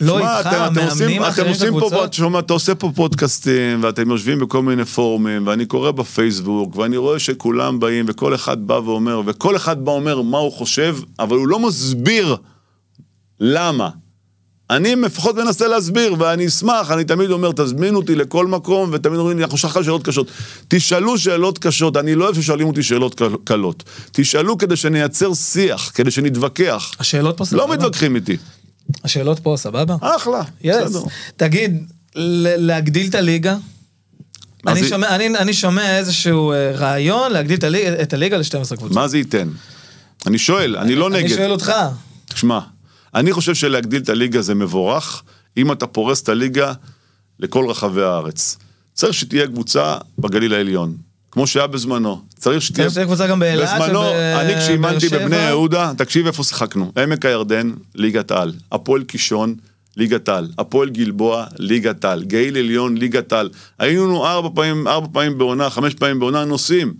Speaker 2: לא
Speaker 3: שמע,
Speaker 2: איתך,
Speaker 3: אתם- אתם עושים- אתם עושים פה? שומע, אתה עושה פה פודקאסטים, ואתם יושבים בכל מיני פורומים, ואני קורא בפייסבוק, ואני רואה שכולם באים, וכל אחד בא ואומר, וכל אחד בא ואומר מה הוא חושב, אבל הוא לא מסביר למה. אני לפחות מנסה להסביר, ואני אשמח, אני תמיד אומר, תזמינו אותי לכל מקום, ותמיד אומרים לי, אנחנו לך שאלות קשות. תשאלו שאלות קשות, אני לא אוהב ששואלים אותי שאלות קל- קלות. תשאלו כדי שנייצר שיח, כדי שנתווכח.
Speaker 2: השאלות פה?
Speaker 3: לא מתווכחים איתי.
Speaker 2: השאלות פה סבבה?
Speaker 3: אחלה. בסדר.
Speaker 2: תגיד, להגדיל את הליגה? אני
Speaker 3: זה-
Speaker 2: שומע, אני, אני שומע איזשהו אה, רעיון להגדיל את הליגה, את הליגה ל-12 קבוצות.
Speaker 3: מה זה ייתן? אני שואל, אני לא
Speaker 2: אני
Speaker 3: נגד.
Speaker 2: שואל אותך.
Speaker 3: שמע, אני חושב שלהגדיל את הליגה זה מבורך, אם אתה פורס את הליגה לכל רחבי הארץ. צריך שתהיה קבוצה בגליל העליון, כמו שהיה בזמנו. צריך שתהיה...
Speaker 2: צריך קבוצה גם באילת
Speaker 3: בזמנו, אני כשאימנתי. בבני יהודה, תקשיב איפה שיחקנו. עמק הירדן, ליגת על. הפועל קישון, ליגת על. הפועל גלבוע, ליגת על. גליל עליון, ליגת על. היינו לנו ארבע פעמים, ארבע פעמים בעונה, חמש פעמים בעונה, נוסעים.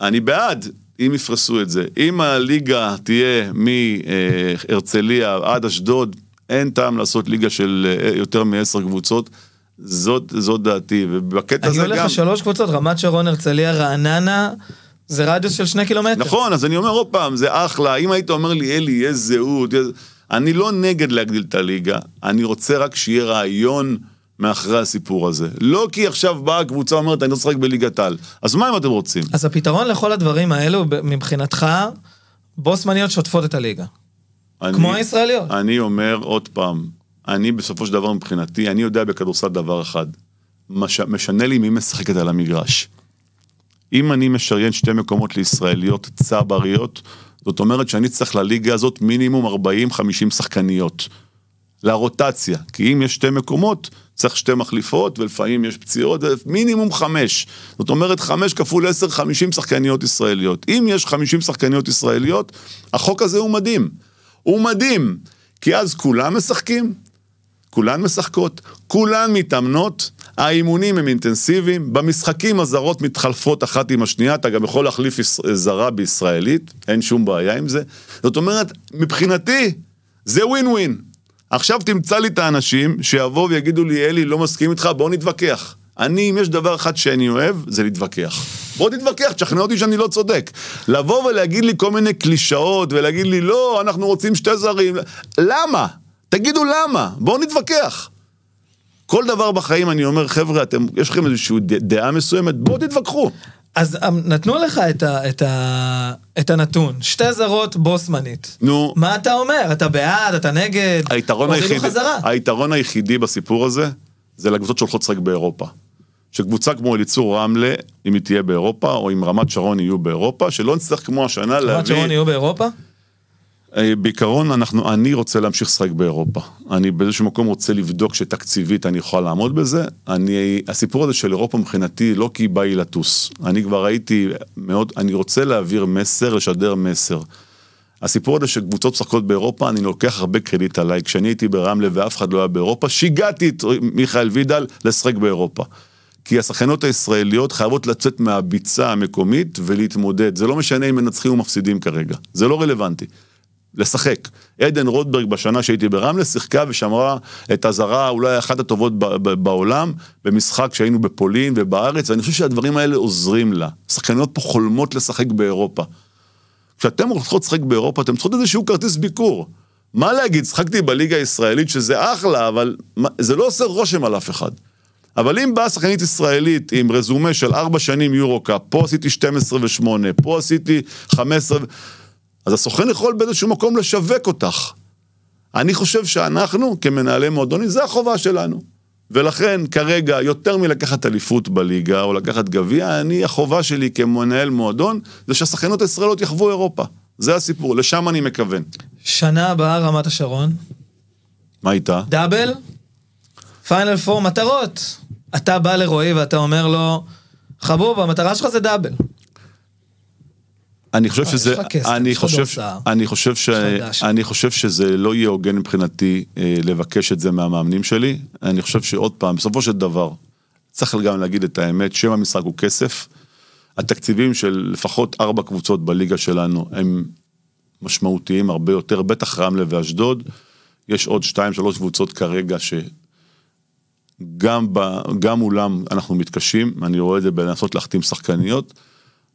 Speaker 3: אני בעד, אם יפרסו את זה. אם הליגה תהיה מהרצליה עד אשדוד, אין טעם לעשות ליגה של אה, יותר מעשר קבוצות. זאת, זאת דעתי, ובקטע הזה גם...
Speaker 2: לך שלוש קבוצות, רמת שרון, הרצליה, רעננה, זה רדיוס של שני קילומטר.
Speaker 3: נכון, אז אני אומר עוד פעם, זה אחלה, אם היית אומר לי, אלי, יש זהות, יש... אני לא נגד להגדיל את הליגה, אני רוצה רק שיהיה רעיון מאחרי הסיפור הזה. לא כי עכשיו באה הקבוצה ואומרת, אני לא משחק בליגת על. אז מה אם אתם רוצים?
Speaker 2: אז הפתרון לכל הדברים האלו, מבחינתך, בוסמניות שוטפות את הליגה.
Speaker 3: אני,
Speaker 2: כמו הישראליות.
Speaker 3: אני אומר עוד פעם, אני בסופו של דבר מבחינתי, אני יודע בכדורסל דבר אחד, מש, משנה לי מי משחקת על המגרש. אם אני משריין שתי מקומות לישראליות צבריות, זאת אומרת שאני צריך לליגה הזאת מינימום 40-50 שחקניות. לרוטציה, כי אם יש שתי מקומות, צריך שתי מחליפות, ולפעמים יש פציעות, מינימום חמש. זאת אומרת, חמש כפול עשר, חמישים שחקניות ישראליות. אם יש חמישים שחקניות ישראליות, החוק הזה הוא מדהים. הוא מדהים, כי אז כולם משחקים, כולן משחקות, כולן מתאמנות, האימונים הם אינטנסיביים, במשחקים הזרות מתחלפות אחת עם השנייה, אתה גם יכול להחליף זרה בישראלית, אין שום בעיה עם זה. זאת אומרת, מבחינתי, זה ווין ווין. עכשיו תמצא לי את האנשים שיבואו ויגידו לי, אלי, לא מסכים איתך, בוא נתווכח. אני, אם יש דבר אחד שאני אוהב, זה להתווכח. בוא תתווכח, תשכנע אותי שאני לא צודק. לבוא ולהגיד לי כל מיני קלישאות, ולהגיד לי, לא, אנחנו רוצים שתי זרים. למה? תגידו למה, בואו נתווכח. כל דבר בחיים אני אומר, חבר'ה, אתם, יש לכם איזושהי דעה מסוימת, בואו תתווכחו.
Speaker 2: אז אמ, נתנו לך את, ה, את, ה, את הנתון, שתי זרות בוסמנית.
Speaker 3: נו,
Speaker 2: מה אתה אומר? אתה בעד? אתה נגד?
Speaker 3: היתרון היחידי,
Speaker 2: חזרה.
Speaker 3: היתרון היחידי בסיפור הזה, זה לקבוצות שהולכות לשחק באירופה. שקבוצה כמו אליצור רמלה, אם היא תהיה באירופה, או אם רמת שרון יהיו באירופה, שלא נצטרך כמו השנה
Speaker 2: רמת
Speaker 3: להביא...
Speaker 2: שרון יהיו באירופה?
Speaker 3: אה, בעיקרון, אנחנו, אני רוצה להמשיך לשחק באירופה. אני באיזשהו מקום רוצה לבדוק שתקציבית אני יכול לעמוד בזה. אני, הסיפור הזה של אירופה מבחינתי לא כי בא לי לטוס. אני כבר ראיתי מאוד, אני רוצה להעביר מסר, לשדר מסר. הסיפור הזה שקבוצות משחקות באירופה, אני לוקח הרבה קרדיט עליי. כשאני הייתי ברמלה ואף אחד לא היה באירופה, שיגעתי את מיכאל וידל לשחק באירופה. כי השחקנות הישראליות חייבות לצאת מהביצה המקומית ולהתמודד. זה לא משנה אם מנצחים או מפסידים כרגע. זה לא רלוונטי. לשחק. עדן רוטברג בשנה שהייתי ברמלה שיחקה ושמרה את הזרה אולי אחת הטובות בעולם במשחק שהיינו בפולין ובארץ ואני חושב שהדברים האלה עוזרים לה. שחקניות פה חולמות לשחק באירופה. כשאתם הולכות לשחק באירופה אתם צריכות איזשהו כרטיס ביקור. מה להגיד, שחקתי בליגה הישראלית שזה אחלה אבל זה לא עושה רושם על אף אחד. אבל אם באה שחקנית ישראלית עם רזומה של ארבע שנים יורו-קאפ, פה עשיתי 12 ו-8, פה עשיתי 15, ו- אז הסוכן יכול באיזשהו מקום לשווק אותך. אני חושב שאנחנו, כמנהלי מועדונים, זה החובה שלנו. ולכן כרגע, יותר מלקחת אליפות בליגה או לקחת גביע, אני, החובה שלי כמנהל מועדון, זה שהשחקנות הישראליות יחוו אירופה. זה הסיפור, לשם אני מכוון.
Speaker 2: שנה הבאה רמת השרון,
Speaker 3: מה איתה?
Speaker 2: דאבל, פיינל פור, מטרות. אתה בא לרועי ואתה אומר לו, חבוב, המטרה שלך זה דאבל.
Speaker 3: אני חושב
Speaker 2: אה,
Speaker 3: שזה, אני חושב. אני חושב ש. אני חושב שזה לא יהיה הוגן מבחינתי אה, לבקש את זה מהמאמנים שלי. אני חושב שעוד פעם, בסופו של דבר, צריך גם להגיד את האמת, שם המשחק הוא כסף. התקציבים של לפחות ארבע קבוצות בליגה שלנו הם משמעותיים הרבה יותר, בטח רמלה ואשדוד. יש עוד שתיים, שלוש קבוצות כרגע שגם ב, גם מולם אנחנו מתקשים, אני רואה את זה בלנסות להחתים שחקניות,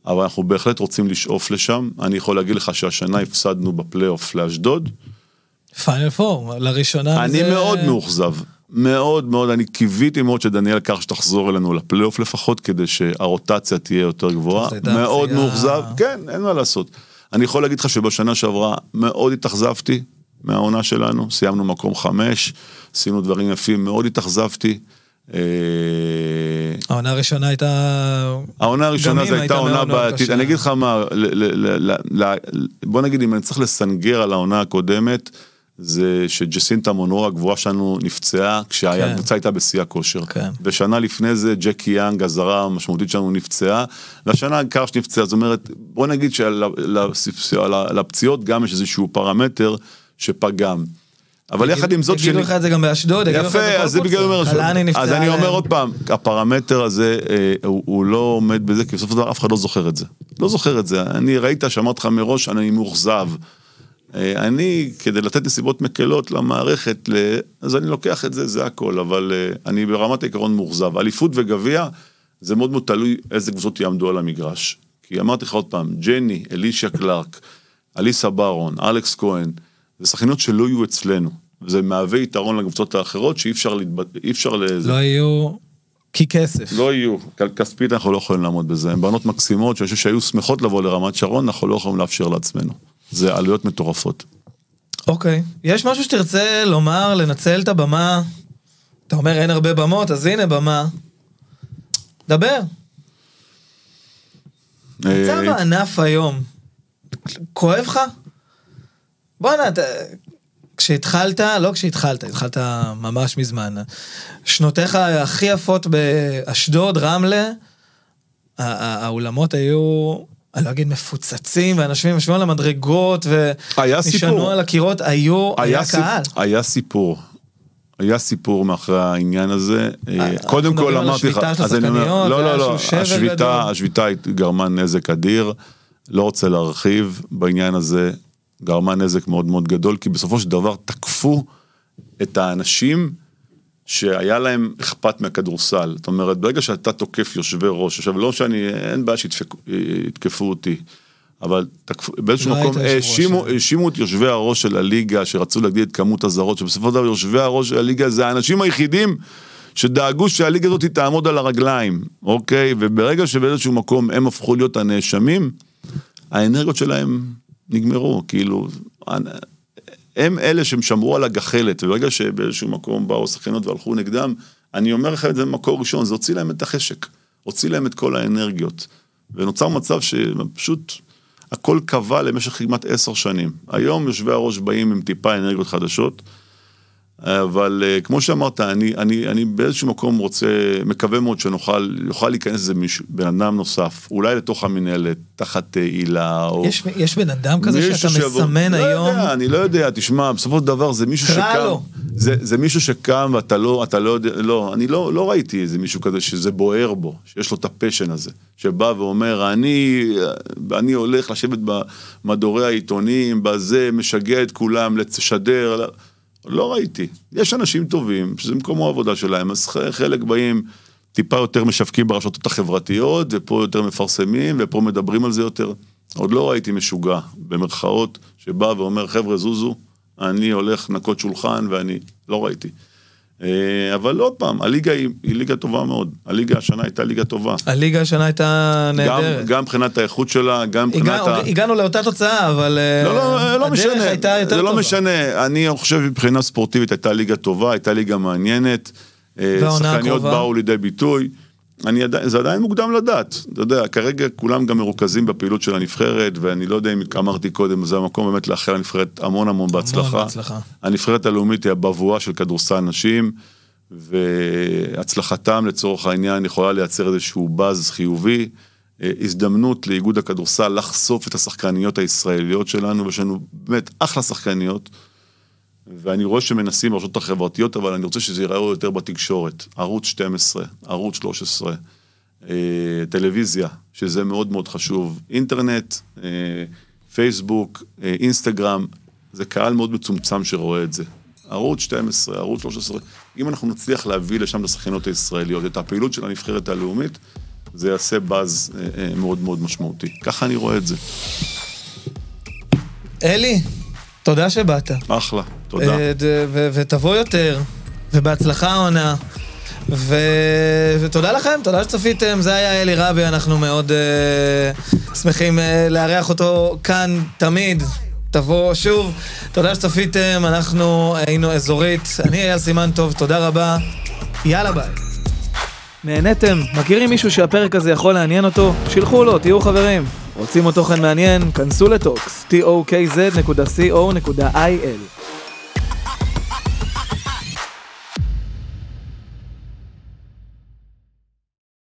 Speaker 3: אבל אנחנו בהחלט רוצים לשאוף לשם. אני יכול להגיד לך שהשנה הפסדנו בפלייאוף לאשדוד.
Speaker 2: פיינל פור, לראשונה.
Speaker 3: אני
Speaker 2: זה-
Speaker 3: מאוד מאוכזב. מאוד מאוד, אני קיוויתי מאוד שדניאל קרש תחזור אלינו לפלייאוף לפחות, כדי שהרוטציה תהיה יותר גבוהה. מאוד
Speaker 2: פציעה-
Speaker 3: מאוכזב, כן, אין מה לעשות. אני יכול להגיד לך שבשנה שעברה מאוד התאכזבתי מהעונה שלנו, סיימנו מקום חמש, עשינו דברים יפים, מאוד התאכזבתי. אה,
Speaker 2: העונה הראשונה הייתה...
Speaker 3: העונה הראשונה זו הייתה עונה בעייתית,
Speaker 2: קשה.
Speaker 3: אני אגיד לך מה, בוא נגיד אם אני צריך לסנגר על העונה הקודמת, זה שג'סינטה מונרו הגבוהה שלנו נפצעה
Speaker 2: כן.
Speaker 3: כשהקבוצה הייתה בשיא הכושר.
Speaker 2: כן.
Speaker 3: ושנה לפני זה ג'קי יאנג, הזרה המשמעותית שלנו, נפצעה, והשנה קרש נפצעה, זאת אומרת, בוא נגיד שלפציעות גם יש איזשהו פרמטר שפגם. אבל יחד עם זאת,
Speaker 2: יגידו לך את זה גם באשדוד, יגידו לך את זה
Speaker 3: יפה, אז זה בגלל. אומר,
Speaker 2: נפצע
Speaker 3: אז אני אומר. עוד פעם, הפרמטר הזה, אה, הוא לא עומד בזה, כי בסופו של דבר אף אחד לא זוכר את זה. לא זוכר את זה. אני ראית שאמרתי לך מראש, אני מאוכזב. אה, אני, כדי לתת נסיבות מקלות למערכת, אז אני לוקח את זה, זה הכל, אבל אה, אני ברמת העיקרון מאוכזב. אליפות וגביע, זה מאוד מאוד תלוי איזה קבוצות יעמדו על המגרש. כי אמרתי לך עוד פעם, ג'ני, אלישיה קלארק, אליסה ברון, אלכס כהן, זה שחקניות שלא יהיו אצלנו. וזה מהווה יתרון לקבוצות האחרות שאי אפשר, להתבט... אי אפשר לזה.
Speaker 2: לא יהיו... כי כסף.
Speaker 3: לא יהיו, כספית אנחנו לא יכולים לעמוד בזה, הן בנות מקסימות שאני חושב שהיו שמחות לבוא לרמת שרון, אנחנו לא יכולים לאפשר לעצמנו. זה עלויות מטורפות.
Speaker 2: אוקיי. יש משהו שתרצה לומר, לנצל את הבמה? אתה אומר אין הרבה במות, אז הנה במה. דבר. מצב
Speaker 3: אה,
Speaker 2: הענף היום, כואב לך? בואנה, אתה... כשהתחלת, לא כשהתחלת, התחלת ממש מזמן. שנותיך הכי יפות באשדוד, רמלה, האולמות היו, אני לא אגיד מפוצצים, ואנשים יושבים על המדרגות,
Speaker 3: היה
Speaker 2: ונשענו. על הקירות, היו, היה
Speaker 3: סיפ-
Speaker 2: קהל.
Speaker 3: היה סיפור. היה סיפור מאחורי העניין הזה. אה, קודם כל אמרתי לך, אז אני אומר, לא, לא,
Speaker 2: היה
Speaker 3: לא. השביתה, השביתה גרמה נזק אדיר, לא רוצה להרחיב בעניין הזה, גרמה נזק מאוד מאוד גדול, כי בסופו של דבר תקפו את האנשים שהיה להם אכפת מהכדורסל. זאת אומרת, ברגע שאתה תוקף יושבי ראש, עכשיו לא שאני, אין בעיה שיתקפו אותי, אבל תקפו, באיזשהו
Speaker 2: לא
Speaker 3: מקום האשימו,
Speaker 2: אה.
Speaker 3: האשימו את יושבי הראש של הליגה, שרצו להגדיל את כמות הזרות, שבסופו של דבר יושבי הראש של הליגה זה האנשים היחידים שדאגו שהליגה הזאת תעמוד על הרגליים, אוקיי? וברגע שבאיזשהו מקום הם הפכו להיות הנאשמים, האנרגיות שלהם נגמרו, כאילו, הם אלה שהם שמרו על הגחלת, וברגע שבאיזשהו מקום באו שחקנות והלכו נגדם, אני אומר לך את זה במקור ראשון, זה הוציא להם את החשק, הוציא להם את כל האנרגיות, ונוצר מצב שפשוט הכל קבע למשך כמעט עשר שנים. היום יושבי הראש באים עם טיפה אנרגיות חדשות, אבל אה, כמו שאמרת, אני, אני, אני באיזשהו מקום רוצה, מקווה מאוד שנוכל, יוכל להיכנס איזה מישהו, בן אדם נוסף, אולי לתוך המנהלת, תחת אה, הילה, או...
Speaker 2: יש, יש בן אדם כזה שאתה
Speaker 3: שיבוא-
Speaker 2: מסמן
Speaker 3: לא
Speaker 2: היום?
Speaker 3: יודע, אני לא יודע, תשמע, בסופו של דבר זה מישהו שקם,
Speaker 2: לו.
Speaker 3: זה, זה מישהו שקם ואתה לא, אתה לא יודע, לא, אני לא, לא ראיתי איזה מישהו כזה שזה בוער בו, שיש לו את הפשן הזה, שבא ואומר, אני, אני הולך לשבת במדורי העיתונים, בזה, משגע את כולם, לשדר, לא, ראיתי. יש אנשים טובים, שזה מקום העבודה שלהם, אז חלק באים טיפה יותר משווקים ברשתות החברתיות, ופה יותר מפרסמים, ופה מדברים על זה יותר. עוד לא ראיתי משוגע, במרכאות, שבא ואומר, חבר'ה, זוזו, אני הולך לנקות שולחן, ואני... לא ראיתי. אה, אבל עוד פעם, הליגה היא, היא ליגה טובה מאוד. הליגה השנה הייתה ליגה טובה.
Speaker 2: הליגה השנה הייתה נהדרת.
Speaker 3: גם מבחינת האיכות שלה, גם מבחינת
Speaker 2: הגע,
Speaker 3: ה...
Speaker 2: הגענו לאותה תוצאה, אבל אה,
Speaker 3: לא, לא, לא
Speaker 2: הדרך
Speaker 3: משנה,
Speaker 2: הייתה יותר
Speaker 3: זה
Speaker 2: טובה.
Speaker 3: לא משנה, אני חושב מבחינה ספורטיבית הייתה ליגה טובה, הייתה ליגה מעניינת. אה,
Speaker 2: והעונה
Speaker 3: שחקניות
Speaker 2: הקרובה?
Speaker 3: באו לידי ביטוי. אני עדיין, זה עדיין מוקדם לדעת, אתה יודע, כרגע כולם גם מרוכזים בפעילות של הנבחרת, ואני לא יודע אם אמרתי קודם, זה המקום באמת לאחל לנבחרת המון המון בהצלחה.
Speaker 2: בהצלחה.
Speaker 3: הנבחרת הלאומית היא הבבואה של כדורסל נשים, והצלחתם לצורך העניין יכולה לייצר איזשהו באז חיובי, אה, הזדמנות לאיגוד הכדורסל לחשוף את השחקניות הישראליות שלנו, ויש לנו באמת אחלה שחקניות. ואני רואה שמנסים ברשתות החברתיות, אבל אני רוצה שזה ייראה יותר בתקשורת. ערוץ 12, ערוץ 13, אה, טלוויזיה, שזה מאוד מאוד חשוב, אינטרנט, אה, פייסבוק, אה, אינסטגרם, זה קהל מאוד מצומצם שרואה את זה. ערוץ 12, ערוץ 13, אם אנחנו נצליח להביא לשם את השחקנות הישראליות, את הפעילות של הנבחרת הלאומית, זה יעשה באז אה, אה, מאוד מאוד משמעותי. ככה אני רואה את זה.
Speaker 2: אלי, תודה שבאת.
Speaker 3: אחלה, תודה.
Speaker 2: אה, ותבוא יותר, ובהצלחה העונה. ו... ותודה לכם, תודה שצפיתם, זה היה אלי רבי, אנחנו מאוד uh, שמחים uh, לארח אותו כאן תמיד. תבוא שוב, תודה שצפיתם, אנחנו היינו אזורית, אני אייל סימן טוב, תודה רבה, יאללה ביי. נהניתם? מכירים מישהו שהפרק הזה יכול לעניין אותו? שילחו לו, תהיו חברים. רוצים עוד תוכן מעניין? כנסו לטוקס, tokz.co.il